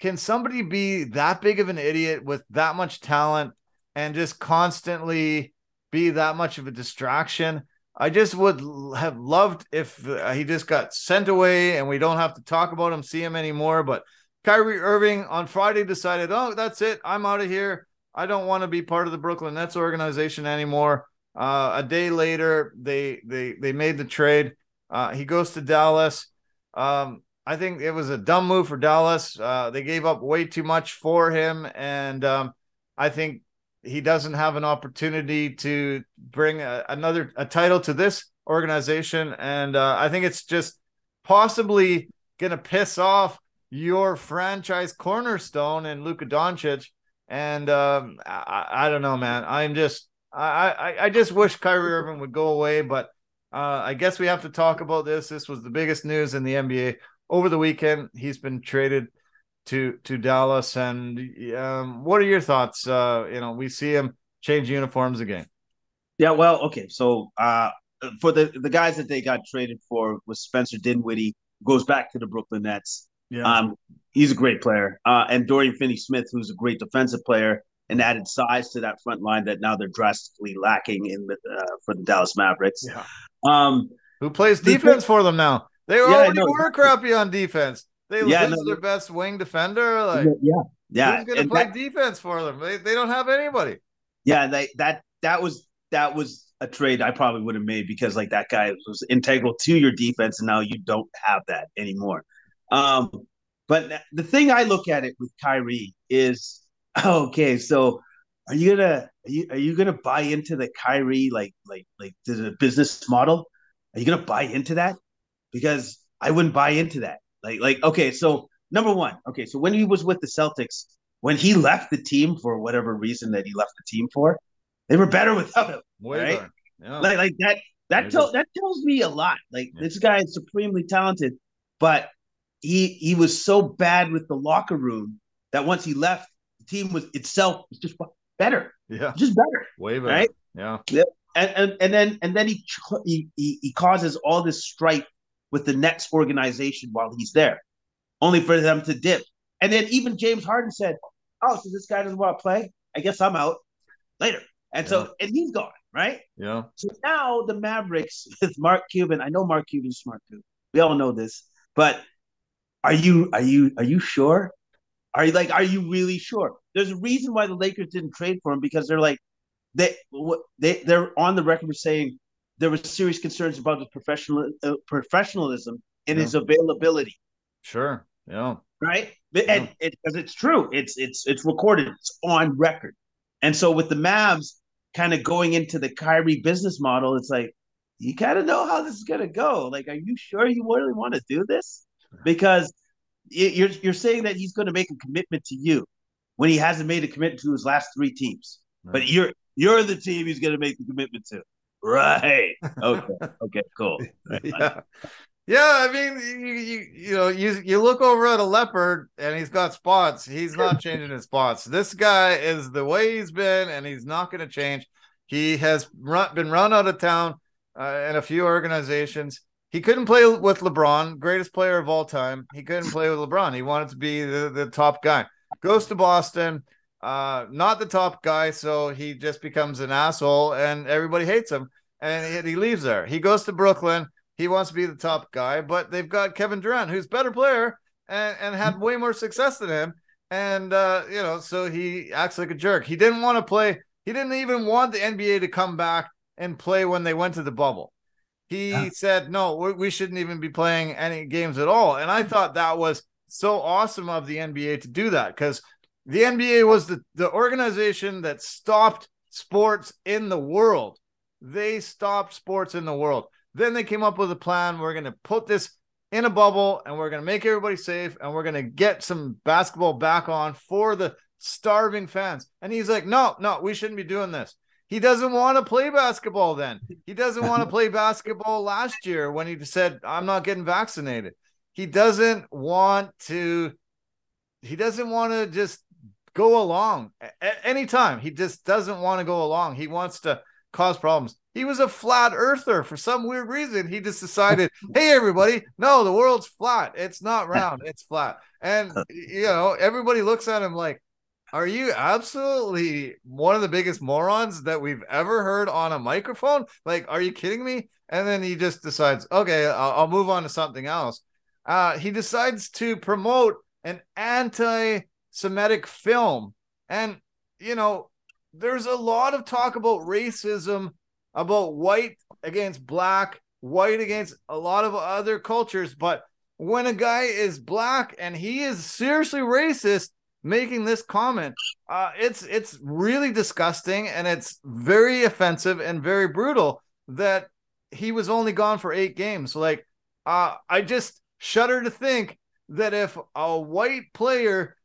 Speaker 1: can somebody be that big of an idiot with that much talent and just constantly be that much of a distraction? I just would have loved if uh, he just got sent away and we don't have to talk about him, see him anymore. But Kyrie Irving on Friday decided, oh, that's it. I'm out of here. I don't want to be part of the Brooklyn Nets organization anymore. Uh, a day later, they they they made the trade. Uh, he goes to Dallas. Um, I think it was a dumb move for Dallas. Uh, they gave up way too much for him, and um, I think he doesn't have an opportunity to bring a, another a title to this organization. And uh, I think it's just possibly going to piss off your franchise cornerstone in Luka Doncic. And um, I, I, don't know, man. I'm just I, I, I just wish Kyrie Irving would go away, but uh, I guess we have to talk about this. This was the biggest news in the NBA over the weekend. He's been traded to to Dallas, and um, what are your thoughts? Uh, you know, we see him change uniforms again.
Speaker 2: Yeah, well, okay. So uh, for the the guys that they got traded for was Spencer Dinwiddie, goes back to the Brooklyn Nets. Yeah. Um, he's a great player. Uh, and Dorian Finney Smith, who's a great defensive player and added size to that front line that now they're drastically lacking in the, uh, for the Dallas Mavericks.
Speaker 1: Yeah. Um, Who plays defense for them now? They yeah, already were crappy on defense. They yeah, no, their best wing defender. Like,
Speaker 2: yeah, yeah.
Speaker 1: Who's going to play that, defense for them? They, they don't have anybody.
Speaker 2: Yeah, they that that was that was a trade I probably would have made because like that guy was integral to your defense, and now you don't have that anymore. Um, but the thing I look at it with Kyrie is okay. So are you gonna are you are you gonna buy into the Kyrie like like like the business model? Are you gonna buy into that? Because I wouldn't buy into that. Like like okay, so number one, okay, so when he was with the Celtics, when he left the team for whatever reason that he left the team for, they were better without him. Way right? Yeah. Like like that that tells that tells me a lot. Like yeah. this guy is supremely talented, but he he was so bad with the locker room that once he left, the team was itself was just better.
Speaker 1: Yeah,
Speaker 2: just better.
Speaker 1: Way better. Right? Yeah.
Speaker 2: yeah. And, and and then and then he, he he causes all this strife with the Nets organization while he's there, only for them to dip. And then even James Harden said, "Oh, so this guy doesn't want to play? I guess I'm out later." And yeah. so and he's gone, right?
Speaker 1: Yeah.
Speaker 2: So now the Mavericks with Mark Cuban. I know Mark Cuban's smart too. We all know this, but are you are you are you sure? Are you like are you really sure? There's a reason why the Lakers didn't trade for him because they're like they they they're on the record for saying there was serious concerns about his professional uh, professionalism and yeah. his availability.
Speaker 1: Sure. Yeah.
Speaker 2: Right. and because it's true, it's it's it's recorded, it's on record. And so with the Mavs kind of going into the Kyrie business model, it's like you kind of know how this is gonna go. Like, are you sure you really want to do this? Because you're you're saying that he's going to make a commitment to you when he hasn't made a commitment to his last three teams. Right. But you're you're the team he's going to make the commitment to. Right. Okay. okay. Cool. Right.
Speaker 1: yeah. Yeah, I mean, you, you you know, you you look over at a leopard and he's got spots. He's not changing his spots. This guy is the way he's been, and he's not going to change. He has run, been run out of town uh, in a few organizations. He couldn't play with LeBron, greatest player of all time. He couldn't play with LeBron. He wanted to be the, the top guy. Goes to Boston, uh, not the top guy, so he just becomes an asshole, and everybody hates him. And he leaves there. He goes to Brooklyn. He wants to be the top guy, but they've got Kevin Durant, who's better player and, and had way more success than him. And uh, you know, so he acts like a jerk. He didn't want to play. He didn't even want the NBA to come back and play when they went to the bubble. He yeah. said, no, we shouldn't even be playing any games at all. And I thought that was so awesome of the NBA to do that because the NBA was the, the organization that stopped sports in the world. They stopped sports in the world. Then they came up with a plan. We're going to put this in a bubble and we're going to make everybody safe and we're going to get some basketball back on for the starving fans. And he's like, no, no, we shouldn't be doing this. He doesn't want to play basketball then. He doesn't want to play basketball last year when he said, I'm not getting vaccinated. He doesn't want to, he doesn't want to just go along at any time. He just doesn't want to go along. He wants to cause problems. He was a flat earther for some weird reason. He just decided, hey, everybody, no, the world's flat. It's not round, it's flat. And, you know, everybody looks at him like, are you absolutely one of the biggest morons that we've ever heard on a microphone? Like, are you kidding me? And then he just decides, okay, I'll, I'll move on to something else. Uh, he decides to promote an anti Semitic film. And, you know, there's a lot of talk about racism, about white against black, white against a lot of other cultures. But when a guy is black and he is seriously racist, making this comment. Uh, it's it's really disgusting and it's very offensive and very brutal that he was only gone for eight games. Like, uh, I just shudder to think that if a white player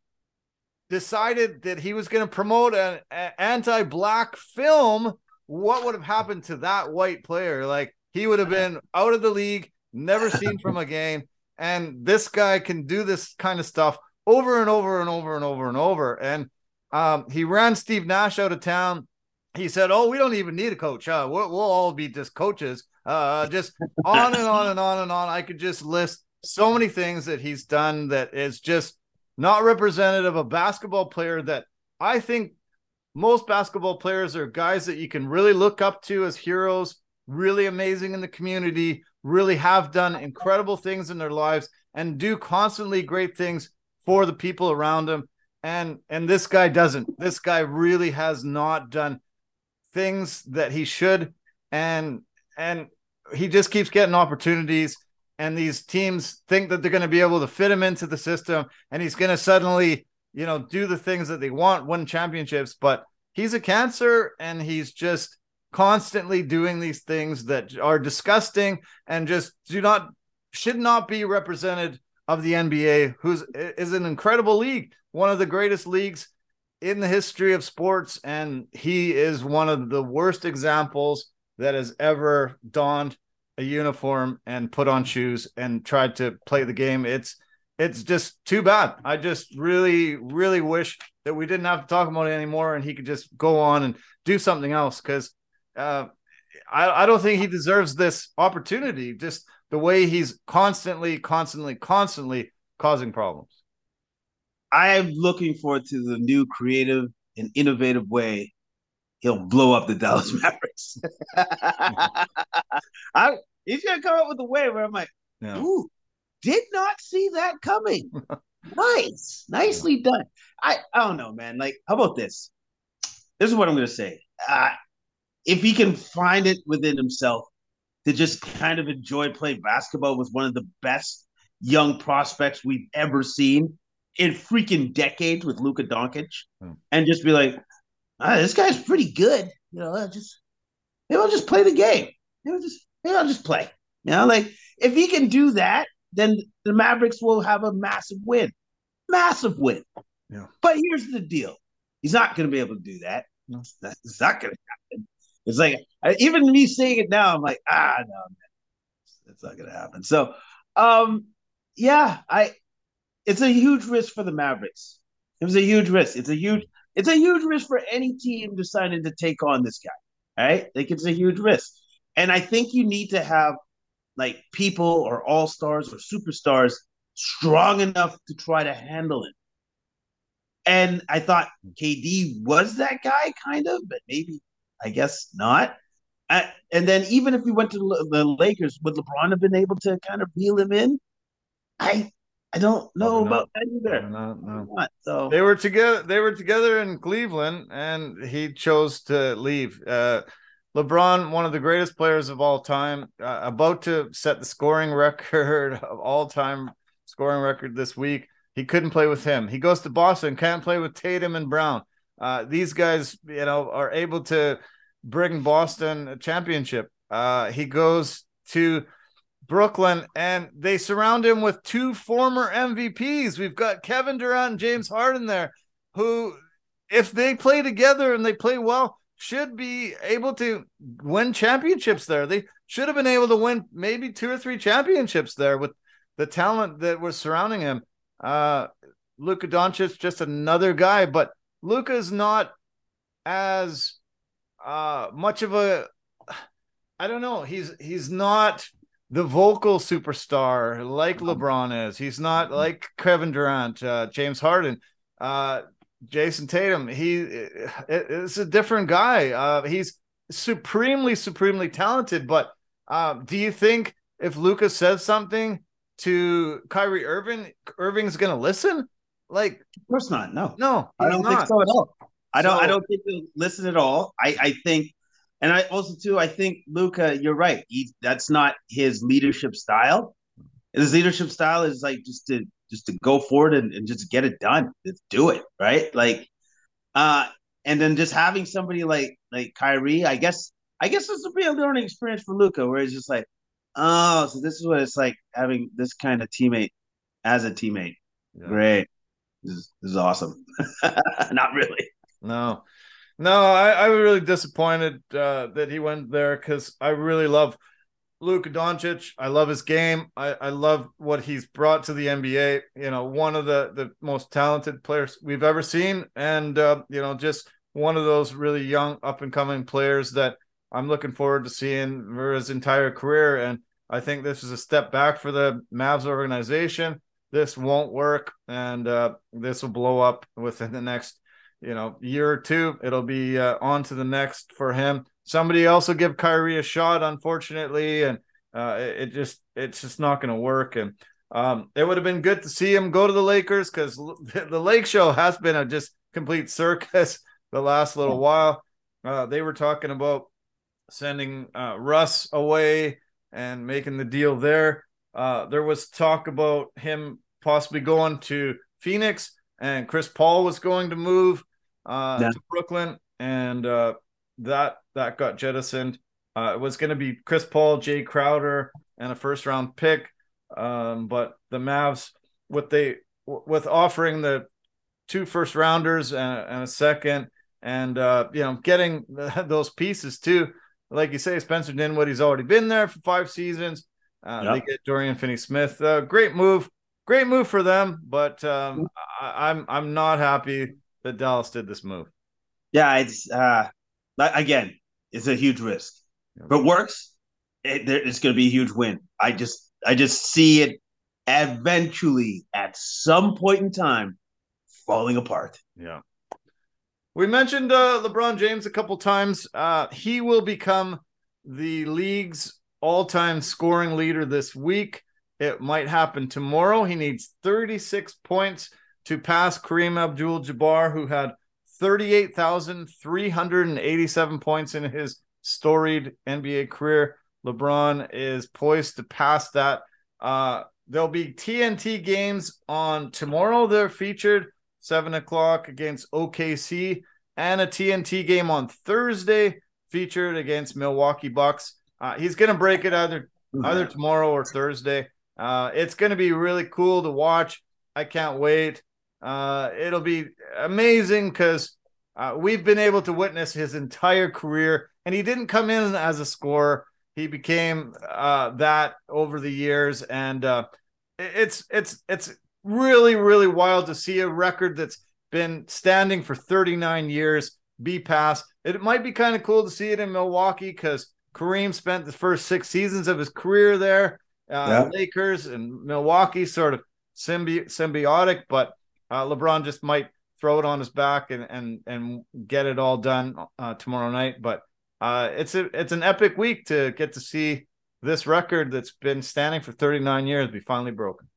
Speaker 1: decided that he was going to promote an, an anti-black film, what would have happened to that white player? Like, he would have been out of the league, never seen from a game. And this guy can do this kind of stuff over and over and over and over and over. And um, he ran Steve Nash out of town. He said, "Oh, we don't even need a coach. Uh, we'll, we'll all be just coaches. Uh, just on and on and on and on. I could just list so many things that he's done that is just not representative of a basketball player that I think most basketball players are guys that you can really look up to as heroes, really amazing in the community, really have done incredible things in their lives, and do constantly great things for the people around him. And and this guy doesn't. This guy really has not done things that he should. And and he just keeps getting opportunities. And these teams think that they're going to be able to fit him into the system, and he's going to suddenly, you know, do the things that they want, win championships. But he's a cancer, and he's just constantly doing these things that are disgusting and just do not should not be represented of the NBA, who's is an incredible league, one of the greatest leagues in the history of sports, and he is one of the worst examples that has ever donned a uniform and put on shoes and tried to play the game. It's it's just too bad. I just really, really wish that we didn't have to talk about it anymore, and he could just go on and do something else because uh, I, I don't think he deserves this opportunity. Just the way he's constantly, constantly, constantly causing problems.
Speaker 2: I'm looking forward to the new creative and innovative way he'll blow up the Dallas Mavericks. I he's gonna come up with a way where I'm like, yeah. ooh, did not see that coming. nice, nicely yeah. done. I I don't know, man. Like, how about this? This is what I'm gonna say. Uh, if he can find it within himself to just kind of enjoy playing basketball with one of the best young prospects we've ever seen in freaking decades with Luka Doncic,
Speaker 1: Hmm.
Speaker 2: and just be like, ah, this guy's pretty good. You know, just maybe I'll just play the game. Maybe I'll just maybe I'll just play. You know, like if he can do that, then the Mavericks will have a massive win, massive win.
Speaker 1: Yeah.
Speaker 2: But here's the deal: he's not going to be able to do that.
Speaker 1: No.
Speaker 2: That's not going to happen. It's like even me saying it now, I'm like, ah, no, man, that's not to happen. So, um, yeah, I, it's a huge risk for the Mavericks. It was a huge risk. It's a huge, it's a huge risk for any team deciding to take on this guy. Right? Like it's a huge risk, and I think you need to have like people or all stars or superstars strong enough to try to handle it. And I thought KD was that guy, kind of, but maybe I guess not. I, and then even if we went to the Lakers, would LeBron have been able to kind of reel him in? I I don't know
Speaker 1: Probably
Speaker 2: about that either.
Speaker 1: No, no.
Speaker 2: Not, so
Speaker 1: They were together. They were together in Cleveland, and he chose to leave. Uh, LeBron, one of the greatest players of all time, uh, about to set the scoring record of all time scoring record this week. He couldn't play with him. He goes to Boston, can't play with Tatum and Brown. Uh, these guys, you know, are able to bring Boston a championship. Uh, he goes to Brooklyn and they surround him with two former MVPs. We've got Kevin Durant and James Harden there, who, if they play together and they play well, should be able to win championships there. They should have been able to win maybe two or three championships there with the talent that was surrounding him. Uh, Luka Doncic, just another guy, but Luka is not as uh much of a I don't know. He's he's not the vocal superstar like LeBron is. He's not like Kevin Durant, uh, James Harden, uh, Jayson Tatum. He it's a different guy. Uh, he's supremely, supremely talented. But uh, do you think if Lucas says something to Kyrie Irving, Irving's gonna listen? Like,
Speaker 2: of course not. No,
Speaker 1: no,
Speaker 2: I don't
Speaker 1: not.
Speaker 2: think so at all. I don't.
Speaker 1: So-
Speaker 2: I don't think they'll listen at all. I, I think, and I also too. I think Luka. You're right. He that's not his leadership style. His leadership style is like just to just to go forward and, and just get it done. Just do it right. Like, uh, and then just having somebody like like Kyrie. I guess I guess this will be a learning experience for Luka, where it's just like, oh, so this is what it's like having this kind of teammate as a teammate.
Speaker 1: Yeah.
Speaker 2: Great. This is, awesome. Not really.
Speaker 1: No, no, I, I was really disappointed uh, that he went there because I really love Luka Doncic. I love his game. I, I love what he's brought to the NBA. You know, one of the the most talented players we've ever seen, and uh, you know, just one of those really young up and coming players that I'm looking forward to seeing for his entire career. And I think this is a step back for the Mavs organization. This won't work, and uh, this will blow up within the next you know, year or two, it'll be uh, on to the next for him. Somebody else will give Kyrie a shot, unfortunately, and uh, it, it just it's just not going to work. And um, it would have been good to see him go to the Lakers because the Lake Show has been a just complete circus the last little while. Uh, they were talking about sending uh, Russ away and making the deal there. Uh, there was talk about him possibly going to Phoenix, and Chris Paul was going to move uh,
Speaker 2: Yeah.
Speaker 1: to Brooklyn, and uh, that that got jettisoned. Uh, it was going to be Chris Paul, Jae Crowder, and a first round pick, um, but the Mavs, with they with offering the two first rounders and, and a second, and uh, you know getting those pieces too. Like you say, Spencer Dinwiddie's already been there for five seasons. Uh,
Speaker 2: Yep.
Speaker 1: They get Dorian Finney-Smith. Uh, great move, great move for them. But um, I, I'm I'm not happy that Dallas did this move.
Speaker 2: Yeah, it's uh like, again, it's a huge risk. If it works, it, it's going to be a huge win. I just I just see it eventually at some point in time falling apart.
Speaker 1: Yeah. We mentioned uh, LeBron James a couple times. Uh, he will become the league's all-time scoring leader this week. It might happen tomorrow. He needs 36 points to pass Kareem Abdul-Jabbar, who had 38,387 points in his storied NBA career. LeBron is poised to pass that. Uh, there'll be TNT games on tomorrow. They're featured seven o'clock against OKC, and a TNT game on Thursday featured against Milwaukee Bucks. Uh, he's going to break it either either tomorrow or Thursday. Uh, it's going to be really cool to watch. I can't wait. Uh, it'll be amazing because uh, we've been able to witness his entire career, and he didn't come in as a scorer. He became uh, that over the years, and uh, it's it's it's really really wild to see a record that's been standing for 39 years be passed. It might be kind of cool to see it in Milwaukee because Kareem spent the first six seasons of his career there. Uh, yeah. Lakers and Milwaukee sort of symbi- symbiotic, but uh, LeBron just might throw it on his back and and and get it all done uh, tomorrow night. But uh, it's a it's an epic week to get to see this record that's been standing for 39 years be finally broken.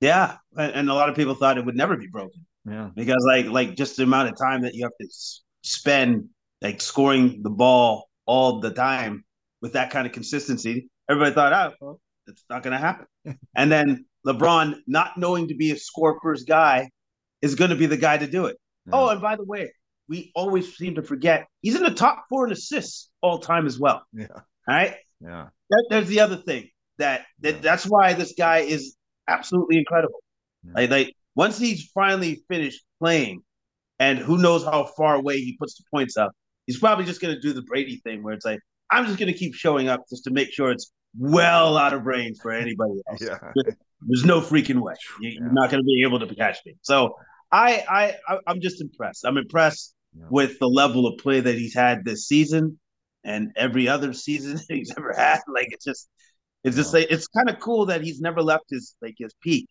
Speaker 2: Yeah, and a lot of people thought it would never be broken.
Speaker 1: Yeah,
Speaker 2: because like like just the amount of time that you have to spend like scoring the ball all the time with that kind of consistency, everybody thought, oh, well, it's not going to happen. and then LeBron, not knowing to be a score first guy, is going to be the guy to do it. Yeah. Oh, and by the way, we always seem to forget he's in the top four in assists all time as well.
Speaker 1: Yeah.
Speaker 2: All right.
Speaker 1: Yeah.
Speaker 2: That, there's the other thing that, that yeah. that's why this guy is absolutely incredible. Yeah. Like, like once he's finally finished playing, and who knows how far away he puts the points up, he's probably just going to do the Brady thing where it's like, I'm just going to keep showing up just to make sure it's well out of range for anybody else.
Speaker 1: Yeah.
Speaker 2: There's no freaking way you, are not going to be able to catch me. So I, I, I'm just impressed. I'm impressed yeah. with the level of play that he's had this season and every other season he's ever had. Like it's just, it's just like it's kind of cool that he's never left his like his peak.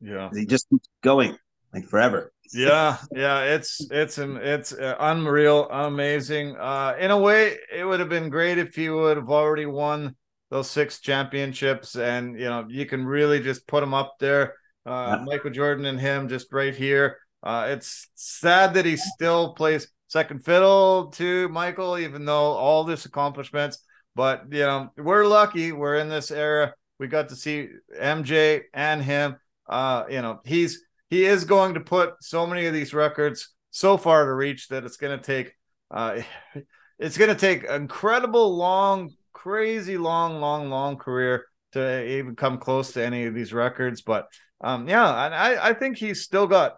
Speaker 1: Yeah,
Speaker 2: he just keeps going like forever.
Speaker 1: yeah, yeah, it's it's an it's uh, unreal, amazing. Uh, in a way, it would have been great if he would have already won those six championships, and you know you can really just put him up there. Uh, yeah. Michael Jordan and him just right here. Uh, it's sad that he still plays second fiddle to Michael, even though all this accomplishments. But you know we're lucky. We're in this era. We got to see MJ and him. Uh, you know he's he is going to put so many of these records so far to reach that it's going to take uh, it's going to take incredible long crazy long long long career to even come close to any of these records. But um yeah and i i think he's still got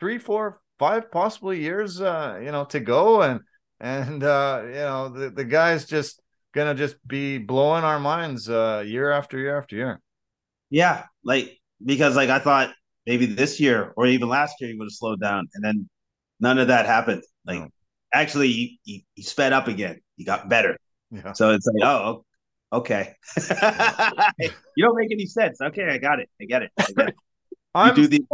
Speaker 1: three four five possibly years uh you know to go. And and uh you know the, the guy's just gonna just be blowing our minds uh year after year after year.
Speaker 2: Yeah like because like i thought maybe this year or even last year he would have slowed down, and then none of that happened. Like no. actually, he, he, he sped up again. He got better.
Speaker 1: Yeah.
Speaker 2: So it's like, oh, okay. you don't make any sense. Okay, I got it. I get it. I get it.
Speaker 1: I'm, do the-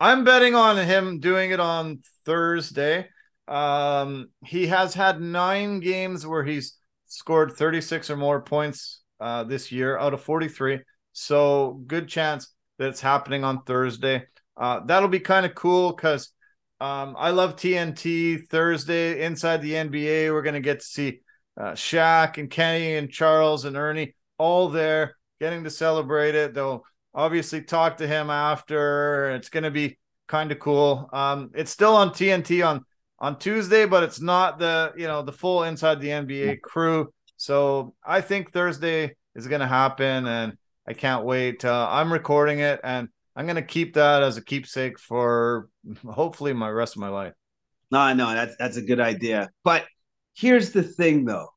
Speaker 1: I'm betting on him doing it on Thursday. Um, he has had nine games where he's scored 36 or more points uh, this year out of 43. So good chance that's happening on Thursday. Uh, that'll be kind of cool because um, I love TNT Thursday inside the NBA. We're gonna get to see uh, Shaq and Kenny and Charles and Ernie all there, getting to celebrate it. They'll obviously talk to him after. It's gonna be kind of cool. Um, it's still on TNT on on Tuesday, but it's not the you know the full inside the NBA crew. So I think Thursday is going to happen, and I can't wait. Uh, I'm recording it and I'm going to keep that as a keepsake for hopefully my rest of my life.
Speaker 2: No, no, that's that's a good idea. But here's the thing though.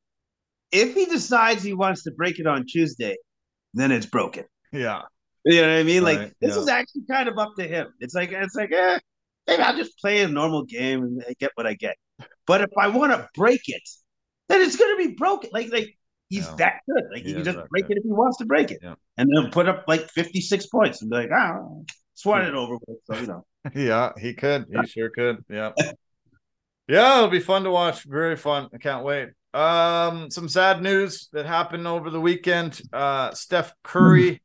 Speaker 2: If he decides he wants to break it on Tuesday, then it's broken.
Speaker 1: Yeah.
Speaker 2: You know what I mean? Right. Like this yeah. is actually kind of up to him. It's like it's like, eh, maybe I'll just play a normal game and I get what I get. But if I want to break it, then it's gonna be broken. Like like he's yeah. that good. Like he, he can just break good. it if he wants to break it,
Speaker 1: yeah.
Speaker 2: and then put up like fifty six points and be like, ah, swat it over with. So you know.
Speaker 1: yeah, he could. He sure could. Yeah. yeah, it'll be fun to watch. Very fun. I can't wait. Um, some sad news that happened over the weekend. Uh, Steph Curry,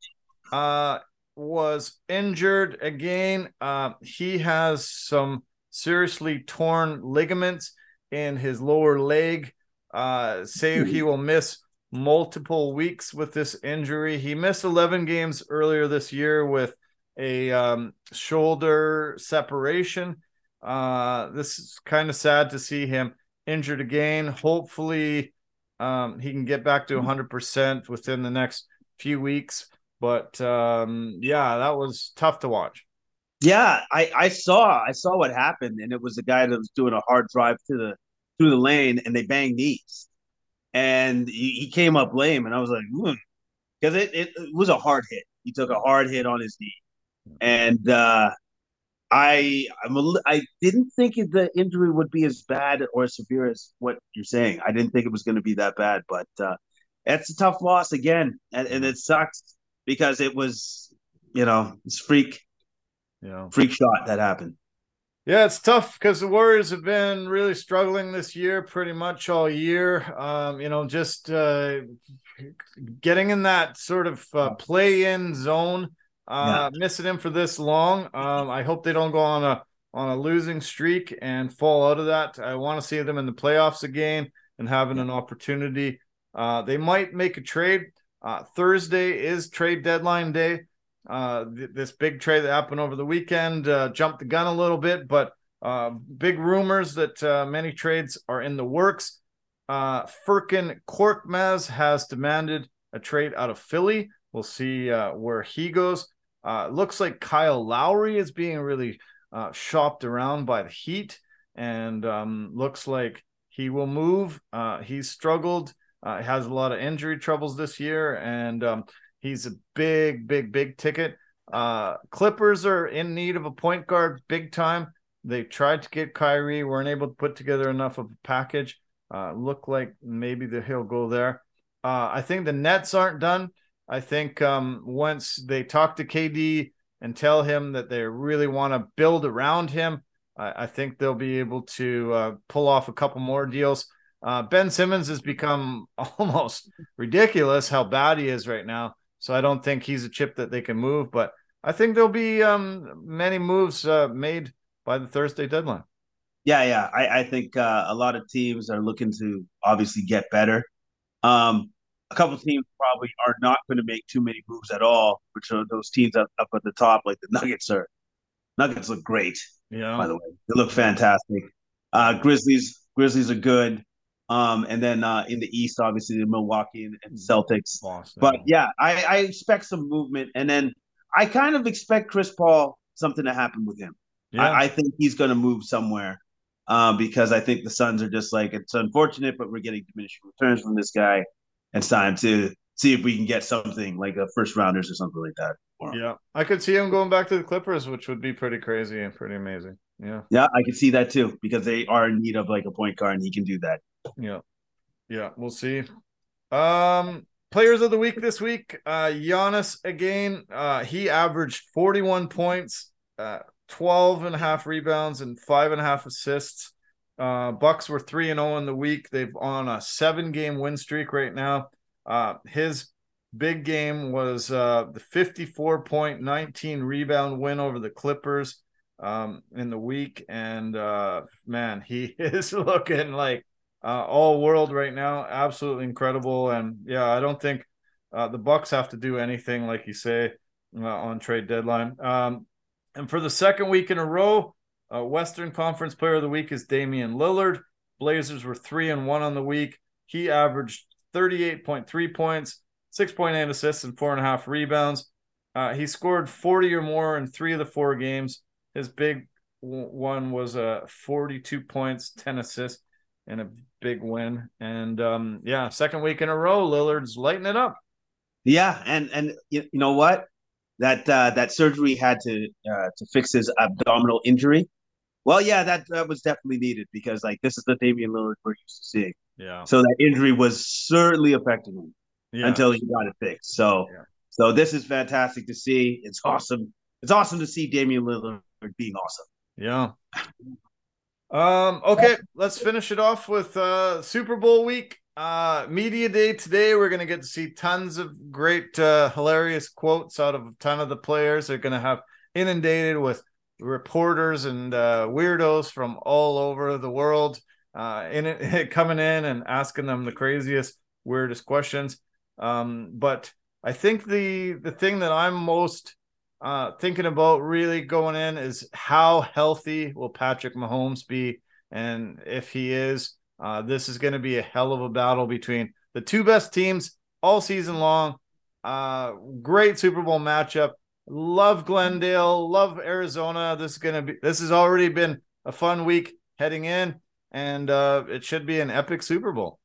Speaker 1: uh, was injured again. Uh, he has some seriously torn ligaments in his lower leg. Uh, say he will miss multiple weeks with this injury. He missed 11 games earlier this year with a um, shoulder separation. Uh, this is kind of sad to see him injured again. Hopefully, um, he can get back to 100% within the next few weeks. But um, yeah, that was tough to watch.
Speaker 2: Yeah, I, I saw I saw what happened, and it was a guy that was doing a hard drive to the through the lane, and they banged knees, and he, he came up lame, and I was like, because it, it, it was a hard hit. He took a hard hit on his knee, and uh, I I'm a, I didn't think the injury would be as bad or as severe as what you're saying. I didn't think it was going to be that bad, but uh, it's a tough loss again, and, and it sucks because it was you know it's freak,
Speaker 1: yeah,
Speaker 2: freak shot that happened.
Speaker 1: Yeah, it's tough because the Warriors have been really struggling this year, pretty much all year. Um, you know, just uh, getting in that sort of uh, play-in zone uh, yeah. missing him for this long. Um, I hope they don't go on a on a losing streak and fall out of that. I want to see them in the playoffs again and having an opportunity. Uh, they might make a trade. Uh, Thursday is trade deadline day. Uh, th- this big trade that happened over the weekend uh, jumped the gun a little bit, but uh, big rumors that uh, many trades are in the works. Uh, Furkan Korkmaz has demanded a trade out of Philly. We'll see uh, where he goes. Uh, looks like Kyle Lowry is being really uh, shopped around by the Heat, and um, looks like he will move. Uh, he's struggled, uh, has a lot of injury troubles this year, and um, he's a big, big, big ticket. Uh, Clippers are in need of a point guard big time. They tried to get Kyrie, weren't able to put together enough of a package. Uh, look like maybe the he'll go there. Uh, I think the Nets aren't done. I think um, once they talk to KD and tell him that they really want to build around him, I, I, think they'll be able to uh, pull off a couple more deals. Uh, ben Simmons has become almost ridiculous how bad he is right now. So I don't think he's a chip that they can move, but I think there'll be um, many moves uh, made by the Thursday deadline.
Speaker 2: Yeah, yeah. I, I think uh, a lot of teams are looking to obviously get better. Um, a couple teams probably are not going to make too many moves at all, which are those teams up, up at the top, like the Nuggets are. Nuggets look great.
Speaker 1: Yeah.
Speaker 2: By the way, they look fantastic. Uh, Grizzlies, Grizzlies are good. Um, and then uh, in the East, obviously the Milwaukee and, and Celtics. Boston. But yeah, I, I expect some movement, and then I kind of expect Chris Paul something to happen with him. Yeah. I, I think he's going to move somewhere uh, because I think the Suns are just like it's unfortunate, but we're getting diminishing returns from this guy and it's time to see if we can get something like a first rounders or something like that.
Speaker 1: Yeah, I could see him going back to the Clippers, which would be pretty crazy and pretty amazing. Yeah,
Speaker 2: yeah, I could see that too because they are in need of like a point guard, and he can do that.
Speaker 1: Yeah, yeah, we'll see. Um, players of the week this week, uh, Giannis again. Uh, he averaged forty-one points, uh, 12 and a half rebounds, and five and a half assists. Uh, Bucks were three and zero oh in the week. They've on a seven game win streak right now. Uh, his big game was uh, the 54 point 19 rebound win over the Clippers um, in the week, and uh, man, he is looking like uh, all world right now. Absolutely incredible, and yeah, I don't think uh, the Bucks have to do anything like you say uh, on trade deadline. Um, and for the second week in a row. Uh, Western Conference Player of the Week is Damian Lillard. Blazers were three and one on the week. He averaged 38.3 points, 6.8 assists, and four and a half rebounds. Uh, he scored 40 or more in three of the four games. His big one was uh, 42 points, 10 assists, and a big win. And um, yeah, second week in a row, Lillard's lighting it up.
Speaker 2: Yeah, and and you know what? That uh, that surgery had to uh, to fix his abdominal injury. Well, yeah, that that was definitely needed because like this is the Damian Lillard we're used to seeing.
Speaker 1: Yeah.
Speaker 2: So that injury was certainly affecting him yeah. until he got it fixed. So yeah. so this is fantastic to see. It's awesome. It's awesome to see Damian Lillard being awesome.
Speaker 1: Yeah. Um, okay, let's finish it off with uh Super Bowl week. Uh media day today. We're gonna get to see tons of great uh hilarious quotes out of a ton of the players. They're gonna have inundated with reporters and uh, weirdos from all over the world uh, in it, coming in and asking them the craziest weirdest questions. Um, but I think the the thing that I'm most uh, thinking about really going in is how healthy will Patrick Mahomes be, and if he is, uh, this is going to be a hell of a battle between the two best teams all season long. Uh, great Super Bowl matchup. Love Glendale. Love Arizona. This is gonna be. This has already been a fun week heading in, and uh, it should be an epic Super Bowl.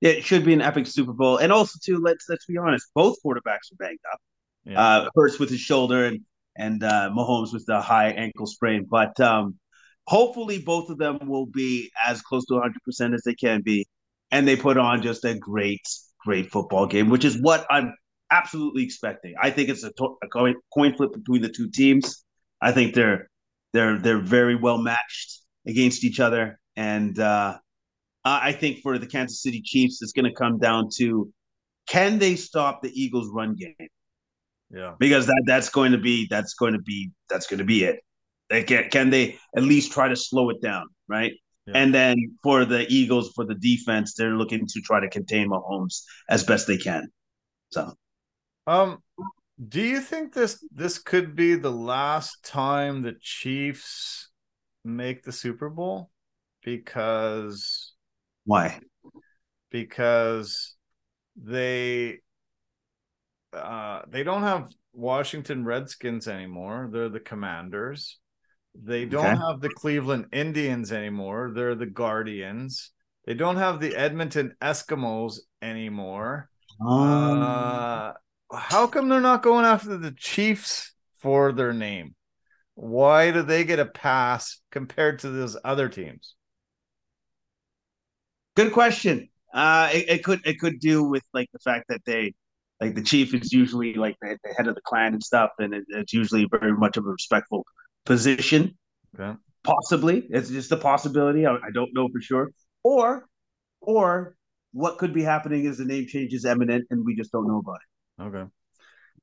Speaker 2: It should be an epic Super Bowl, and also too. Let's let's be honest. Both quarterbacks are banged up. Yeah. Uh, Hurts with his shoulder, and and uh, Mahomes with the high ankle sprain. But um, hopefully, both of them will be as close to 100 percent as they can be, and they put on just a great, great football game, which is what I'm absolutely expecting. I think it's a, to- a coin flip between the two teams. I think they're they're they're very well matched against each other, and uh, I think for the Kansas City Chiefs, it's going to come down to can they stop the Eagles' run game?
Speaker 1: Yeah,
Speaker 2: because that that's going to be that's going to be that's going to be it. They can can they at least try to slow it down, right? Yeah. And then for the Eagles, for the defense, they're looking to try to contain Mahomes as best they can. So
Speaker 1: um, do you think this this could be the last time the Chiefs make the Super Bowl? Because
Speaker 2: why?
Speaker 1: Because they uh they don't have Washington Redskins anymore. They're the Commanders. They don't okay. have the Cleveland Indians anymore. They're the Guardians. They don't have the Edmonton Eskimos anymore. Um, uh, how come they're not going after the Chiefs for their name? Why do they get a pass compared to those other teams?
Speaker 2: Good question. Uh, it, it could it could do with like the fact that they like the chief is usually like the, the head of the clan and stuff, and it, it's usually very much of a respectful position.
Speaker 1: Okay.
Speaker 2: Possibly, it's just a possibility. I, I don't know for sure. Or, or what could be happening is the name change is imminent, and we just don't know about it.
Speaker 1: Okay.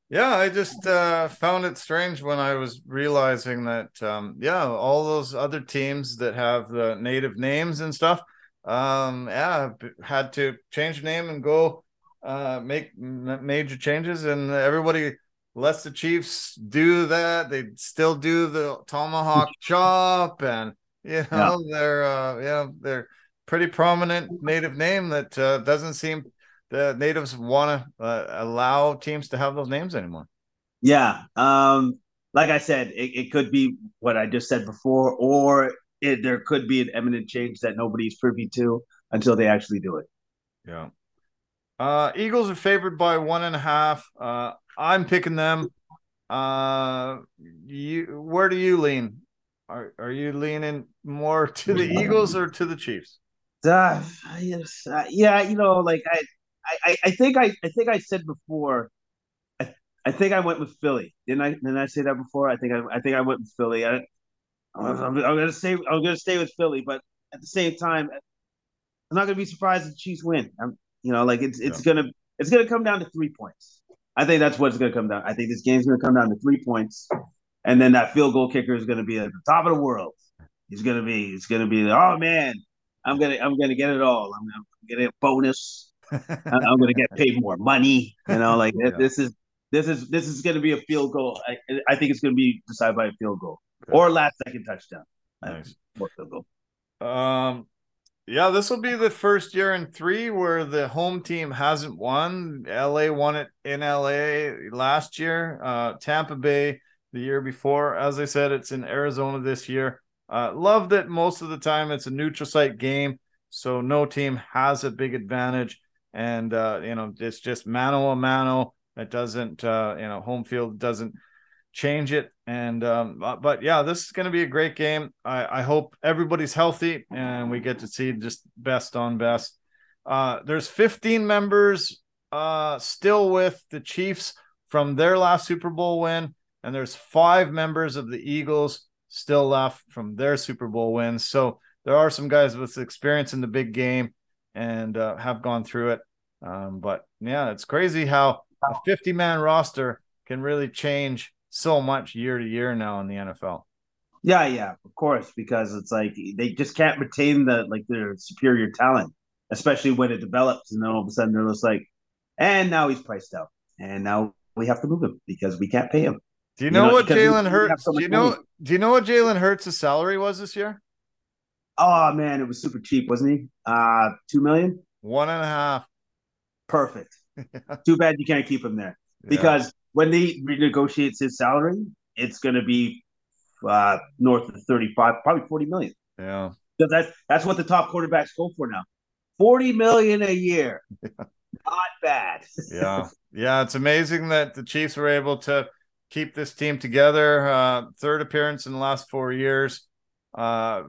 Speaker 1: Yeah, I just uh, found it strange when I was realizing that, um, yeah, all those other teams that have the native names and stuff, um, yeah, had to change name and go uh, make major changes, and everybody lets the Chiefs do that. They still do the tomahawk chop, and you know yeah. they're uh, yeah they're pretty prominent native name that uh, doesn't seem the natives want to uh, allow teams to have those names anymore.
Speaker 2: Yeah. Um, like I said, it, it could be what I just said before, or it, there could be an eminent change that nobody's privy to until they actually do it.
Speaker 1: Yeah. Uh, Eagles are favored by one and a half. Uh, I'm picking them. Uh, you, where do you lean? Are are you leaning more to the Eagles or to the Chiefs?
Speaker 2: Uh, yes, uh, yeah, you know, like I, I, I think I, I think I said before. I, I think I went with Philly. Didn't I? Didn't I say that before? I think I, I think I went with Philly. I, I'm, I'm, I'm gonna say I'm gonna stay with Philly, but at the same time, I'm not gonna be surprised if the Chiefs win. I'm, you know, like it's it's yeah. gonna it's gonna come down to three points. I think that's what's gonna come down. I think this game's gonna come down to three points, and then that field goal kicker is gonna be at the top of the world. He's gonna be. It's gonna be. Oh man, I'm gonna I'm gonna get it all. I'm gonna get a bonus. I'm going to get paid more money. You know, like yeah. this is this is this is going to be a field goal. I, I think it's going to be decided by a field goal okay. or last second touchdown.
Speaker 1: Nice. field goal. Um, yeah, this will be the first year in three where the home team hasn't won. LA won it in LA last year. Uh, Tampa Bay the year before. As I said, it's in Arizona this year. Uh, love that most of the time it's a neutral site game, so no team has a big advantage and uh, you know it's just mano a mano. It doesn't uh, you know home field doesn't change it. And um, but yeah, this is going to be a great game. I, I hope everybody's healthy and we get to see just best on best. Uh, there's 15 members uh, still with the Chiefs from their last Super Bowl win, and there's five members of the Eagles still left from their Super Bowl wins. So there are some guys with experience in the big game and uh, have gone through it. Um, but yeah, it's crazy how a 50 man roster can really change so much year to year now in the NFL.
Speaker 2: Yeah, yeah, of course, because it's like they just can't retain the like their superior talent. especially when it develops, and then all of a sudden they're just like, and now he's priced out, and now we have to move him because we can't pay him.
Speaker 1: Do you know, you know what Jalen Hurts? So do you know? Money. Do you know what Jalen Hurts' salary was this year?
Speaker 2: Oh man, it was super cheap, wasn't he? Uh two million.
Speaker 1: One and a half.
Speaker 2: Perfect. Too bad you can't keep him there because. When he renegotiates his salary, it's going to be uh, north of thirty-five, probably forty million.
Speaker 1: Yeah,
Speaker 2: so that's that's what the top quarterbacks go for now. Forty million a year. Yeah. Not bad.
Speaker 1: yeah, yeah. It's amazing that the Chiefs were able to keep this team together. Uh, third appearance in the last four years. Uh,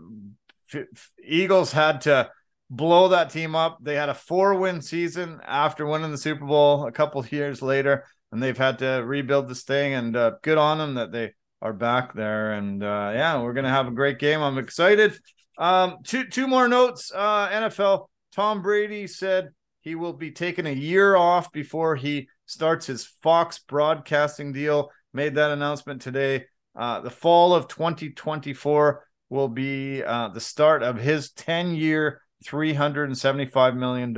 Speaker 1: Eagles had to blow that team up. They had a four win season after winning the Super Bowl a couple years later, and they've had to rebuild this thing. And uh, good on them that they are back there. And uh, yeah, we're gonna have a great game. I'm excited. Um, two two more notes. Uh, NFL. Tom Brady said he will be taking a year off before he starts his Fox broadcasting deal. Made that announcement today. Uh, the fall of 2024 will be uh, the start of his 10 year, $375 million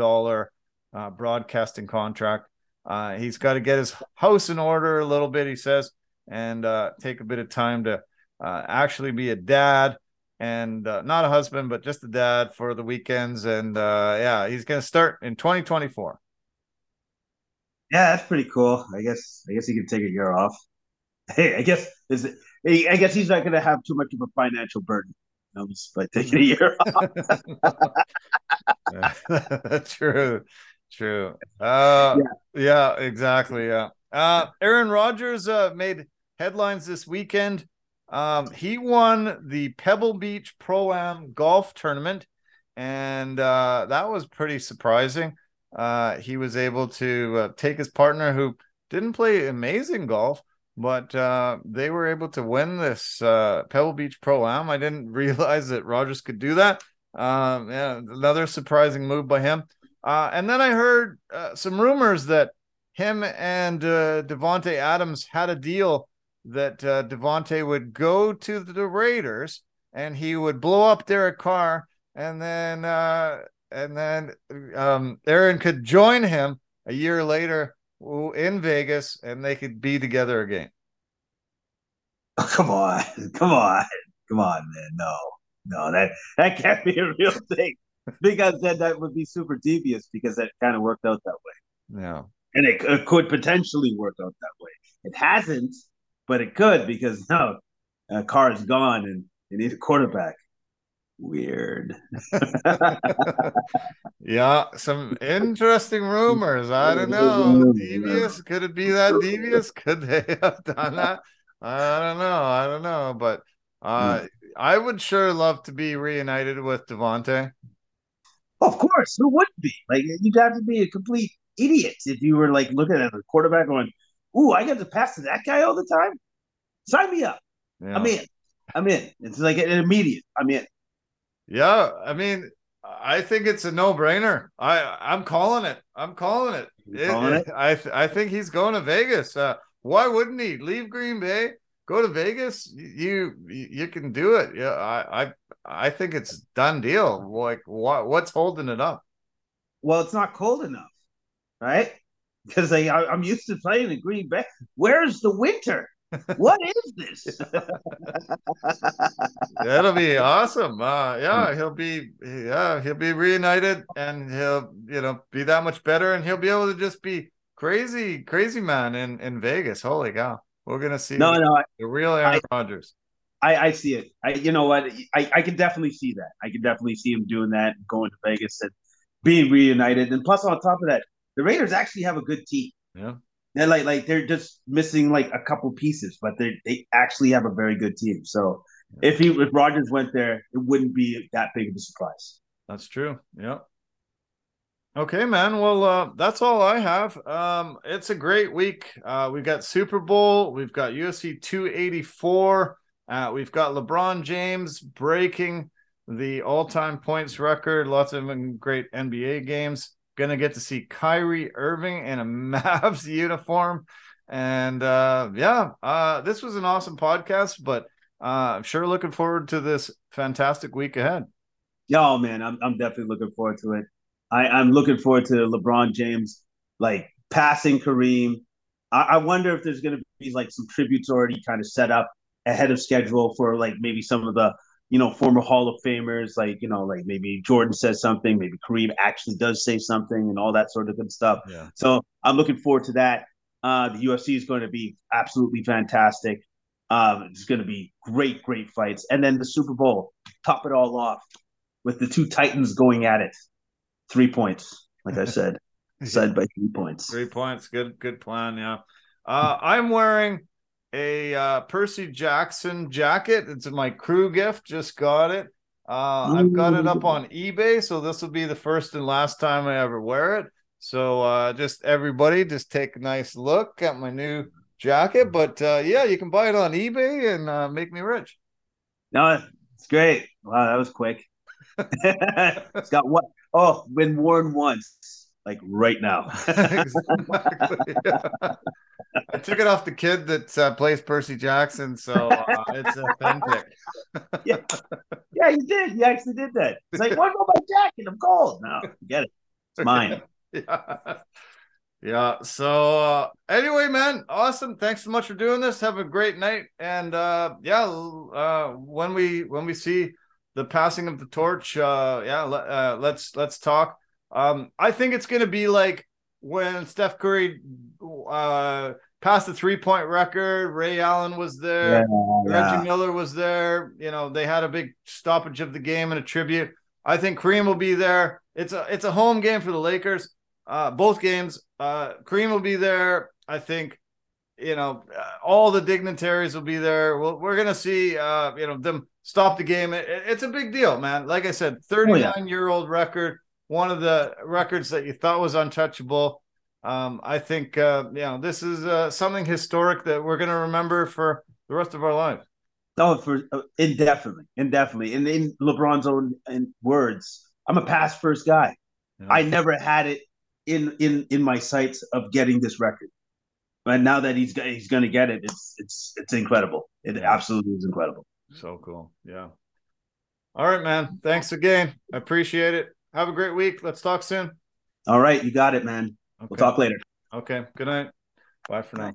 Speaker 1: uh, broadcasting contract. Uh, he's got to get his house in order a little bit, he says, and uh, take a bit of time to uh, actually be a dad and uh, not a husband, but just a dad for the weekends. And yeah, he's going to start in 2024.
Speaker 2: Yeah, that's pretty cool. I guess I guess he can take a year off. Hey, I guess is it I guess he's not going to have too much of a financial burden. By taking a year
Speaker 1: off. That's true, true. Uh, yeah. yeah, exactly. Yeah. Uh, Aaron Rodgers uh, made headlines this weekend. Um, he won the Pebble Beach Pro Am Golf Tournament, and uh, that was pretty surprising. Uh, he was able to uh, take his partner, who didn't play amazing golf, but uh, they were able to win this uh, Pebble Beach Pro Am. I didn't realize that Rodgers could do that. Um, yeah, another surprising move by him. Uh, and then I heard uh, some rumors that him and uh, Davante Adams had a deal that uh, Davante would go to the Raiders and he would blow up Derek Carr, and then uh, and then um, Aaron could join him a year later in Vegas and they could be together again.
Speaker 2: Oh, come on, come on, come on, man. No, no, that that can't be a real thing because then that would be super devious because that kind of worked out that way.
Speaker 1: Yeah,
Speaker 2: and it, it could potentially work out that way. It hasn't, but it could because now a Carr is gone and they need a quarterback weird.
Speaker 1: yeah, some interesting rumors. I don't know. Devious? Could it be that devious? Could they have done that? I don't know. I don't know. But uh, hmm. I would sure love to be reunited with Davante.
Speaker 2: Of course, who wouldn't be? Like you'd have to be a complete idiot if you were like looking at a quarterback going, "Ooh, I get to pass to that guy all the time." Sign me up. Yeah. I'm in. I'm in. It's like an immediate. I'm in.
Speaker 1: Yeah, I mean, I think it's a no-brainer. I I'm calling it. I'm calling it. It, calling it? I th- I think he's going to Vegas. Uh, why wouldn't he leave Green Bay, go to Vegas? You you can do it. Yeah, I I I think it's done deal. Like what what's holding it up?
Speaker 2: Well, it's not cold enough, right? Because I I'm used to playing in Green Bay. Where's the winter? what is this?
Speaker 1: That'll be awesome. Uh, yeah, he'll be yeah he'll be reunited and he'll you know be that much better and he'll be able to just be crazy crazy man in in Vegas. Holy cow, we're gonna see
Speaker 2: no no
Speaker 1: the real Aaron Rodgers.
Speaker 2: I, I see it. I you know what I I can definitely see that. I can definitely see him doing that, going to Vegas and being reunited. And plus, on top of that, the Raiders actually have a good team.
Speaker 1: Yeah.
Speaker 2: They're like like they're just missing like a couple pieces, but they they actually have a very good team. So if he if Rodgers went there, it wouldn't be that big of a surprise.
Speaker 1: That's true. Yeah. Okay, man. Well, uh, that's all I have. Um, it's a great week. Uh, we've got Super Bowl. We've got UFC 284. Uh, we've got LeBron James breaking the all-time points record. Lots of great NBA games gonna get to see Kyrie Irving in a Mavs uniform. And uh, yeah, uh, this was an awesome podcast, but uh, I'm sure looking forward to this fantastic week ahead.
Speaker 2: Yo, man, I'm I'm definitely looking forward to it. I, I'm looking forward to LeBron James like passing Kareem. I, I wonder if there's going to be like some tributes already kind of set up ahead of schedule for like maybe some of the you know former Hall of Famers, like you know like maybe Jordan says something, maybe Kareem actually does say something, and all that sort of good stuff.
Speaker 1: Yeah.
Speaker 2: So I'm looking forward to that. Uh, the UFC is going to be absolutely fantastic. Um, it's going to be great, great fights, and then the Super Bowl top it all off with the two Titans going at it. Three points, like I said, side by three points.
Speaker 1: Three points. Good, good plan. Yeah. Uh, I'm wearing a uh, Percy Jackson jacket. It's my crew gift. Just got it. Uh, I've got it up on eBay, so this will be the first and last time I ever wear it. So uh, just everybody, just take a nice look at my new jacket. But uh, yeah, you can buy it on eBay and uh, make me rich.
Speaker 2: No, it's great. Wow, that was quick. It's got what? Oh, been worn once, like right now.
Speaker 1: exactly. I took it off the kid that uh, plays Percy Jackson, so uh, it's authentic.
Speaker 2: yeah. yeah, you did. You actually did that. It's like, what about my jacket? I'm cold. No, get it. It's mine.
Speaker 1: Yeah. Yeah. So uh, anyway, man, awesome. Thanks so much for doing this. Have a great night. And uh, yeah, uh, when we when we see the passing of the torch, uh, yeah, uh, let's let's talk. Um, I think it's gonna be like when Steph Curry uh, passed the three point record. Ray Allen was there.
Speaker 2: Yeah,
Speaker 1: Reggie
Speaker 2: yeah.
Speaker 1: Miller was there. You know, they had a big stoppage of the game and a tribute. I think Kareem will be there. It's a it's a home game for the Lakers. Uh, both games. Uh, Kareem will be there. I think. You know, uh, all the dignitaries will be there. Well, we're gonna see. Uh, you know, them stop the game. It, it's a big deal, man. Like I said, thirty nine year old record. One of the records that you thought was untouchable. Um, I think uh, you know this is uh, something historic that we're going to remember for the rest of our lives.
Speaker 2: Oh, for uh, indefinitely, indefinitely. And in LeBron's own in words, I'm a pass first guy.
Speaker 1: Yeah.
Speaker 2: I never had it in in in my sights of getting this record, but now that he's he's going to get it, it's it's it's incredible. It absolutely is incredible.
Speaker 1: So cool, yeah. All right, man. Thanks again. I appreciate it. Have a great week. Let's talk soon.
Speaker 2: All right, you got it, man.
Speaker 1: Okay.
Speaker 2: We'll talk later.
Speaker 1: Okay. Good night. Bye for now.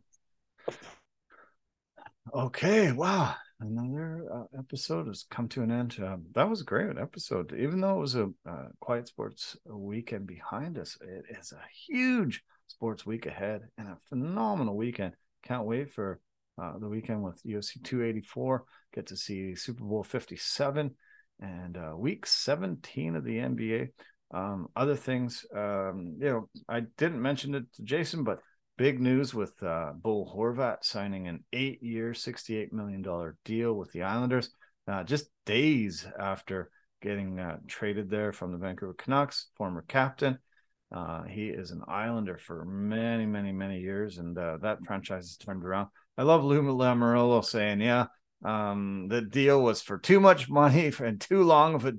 Speaker 1: Okay. Wow. Another uh, episode has come to an end. Um, that was a great episode. Even though it was a uh, quiet sports weekend behind us, it is a huge sports week ahead and a phenomenal weekend. Can't wait for uh, the weekend with UFC 284. Get to see Super Bowl 57 and uh, week 17 of the NBA. Um, other things, um, you know, I didn't mention it to Jason, but big news with uh, Bo Horvat signing an eight year, $68 million deal with the Islanders uh, just days after getting uh, traded there from the Vancouver Canucks, former captain. Uh, he is an Islander for many, many, many years, and uh, that franchise has turned around. I love Lou Lamoriello saying, "Yeah, um, the deal was for too much money and too long of a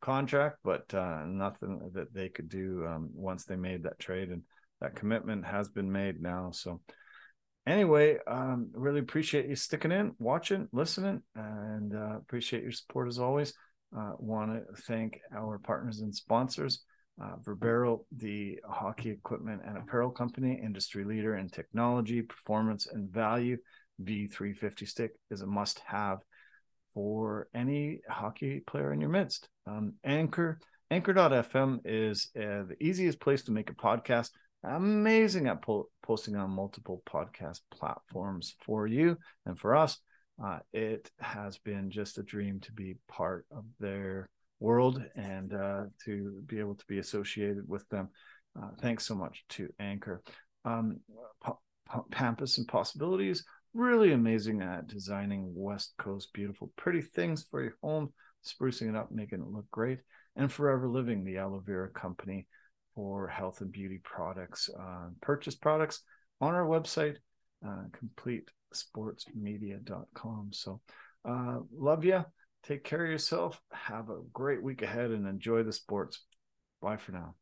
Speaker 1: contract, but uh, nothing that they could do um, once they made that trade, and that commitment has been made now. So, anyway, um, really appreciate you sticking in, watching, listening, and uh, appreciate your support as always. Uh, Want to thank our partners and sponsors. Uh, Verbero, the hockey equipment and apparel company, industry leader in technology, performance, and value. V350 stick is a must have for any hockey player in your midst. Um, Anchor, Anchor.fm is uh, the easiest place to make a podcast. Amazing at po- posting on multiple podcast platforms for you and for us. Uh, it has been just a dream to be part of their world and uh, to be able to be associated with them. Uh, thanks so much to Anchor. Um, P- P- Pampas and Possibilities, really amazing at designing West Coast beautiful, pretty things for your home, sprucing it up, making it look great. And Forever Living, the aloe vera company for health and beauty products. Uh, purchase products on our website, uh, completesportsmedia.com. So, uh, love you. Take care of yourself. Have a great week ahead and enjoy the sports. Bye for now.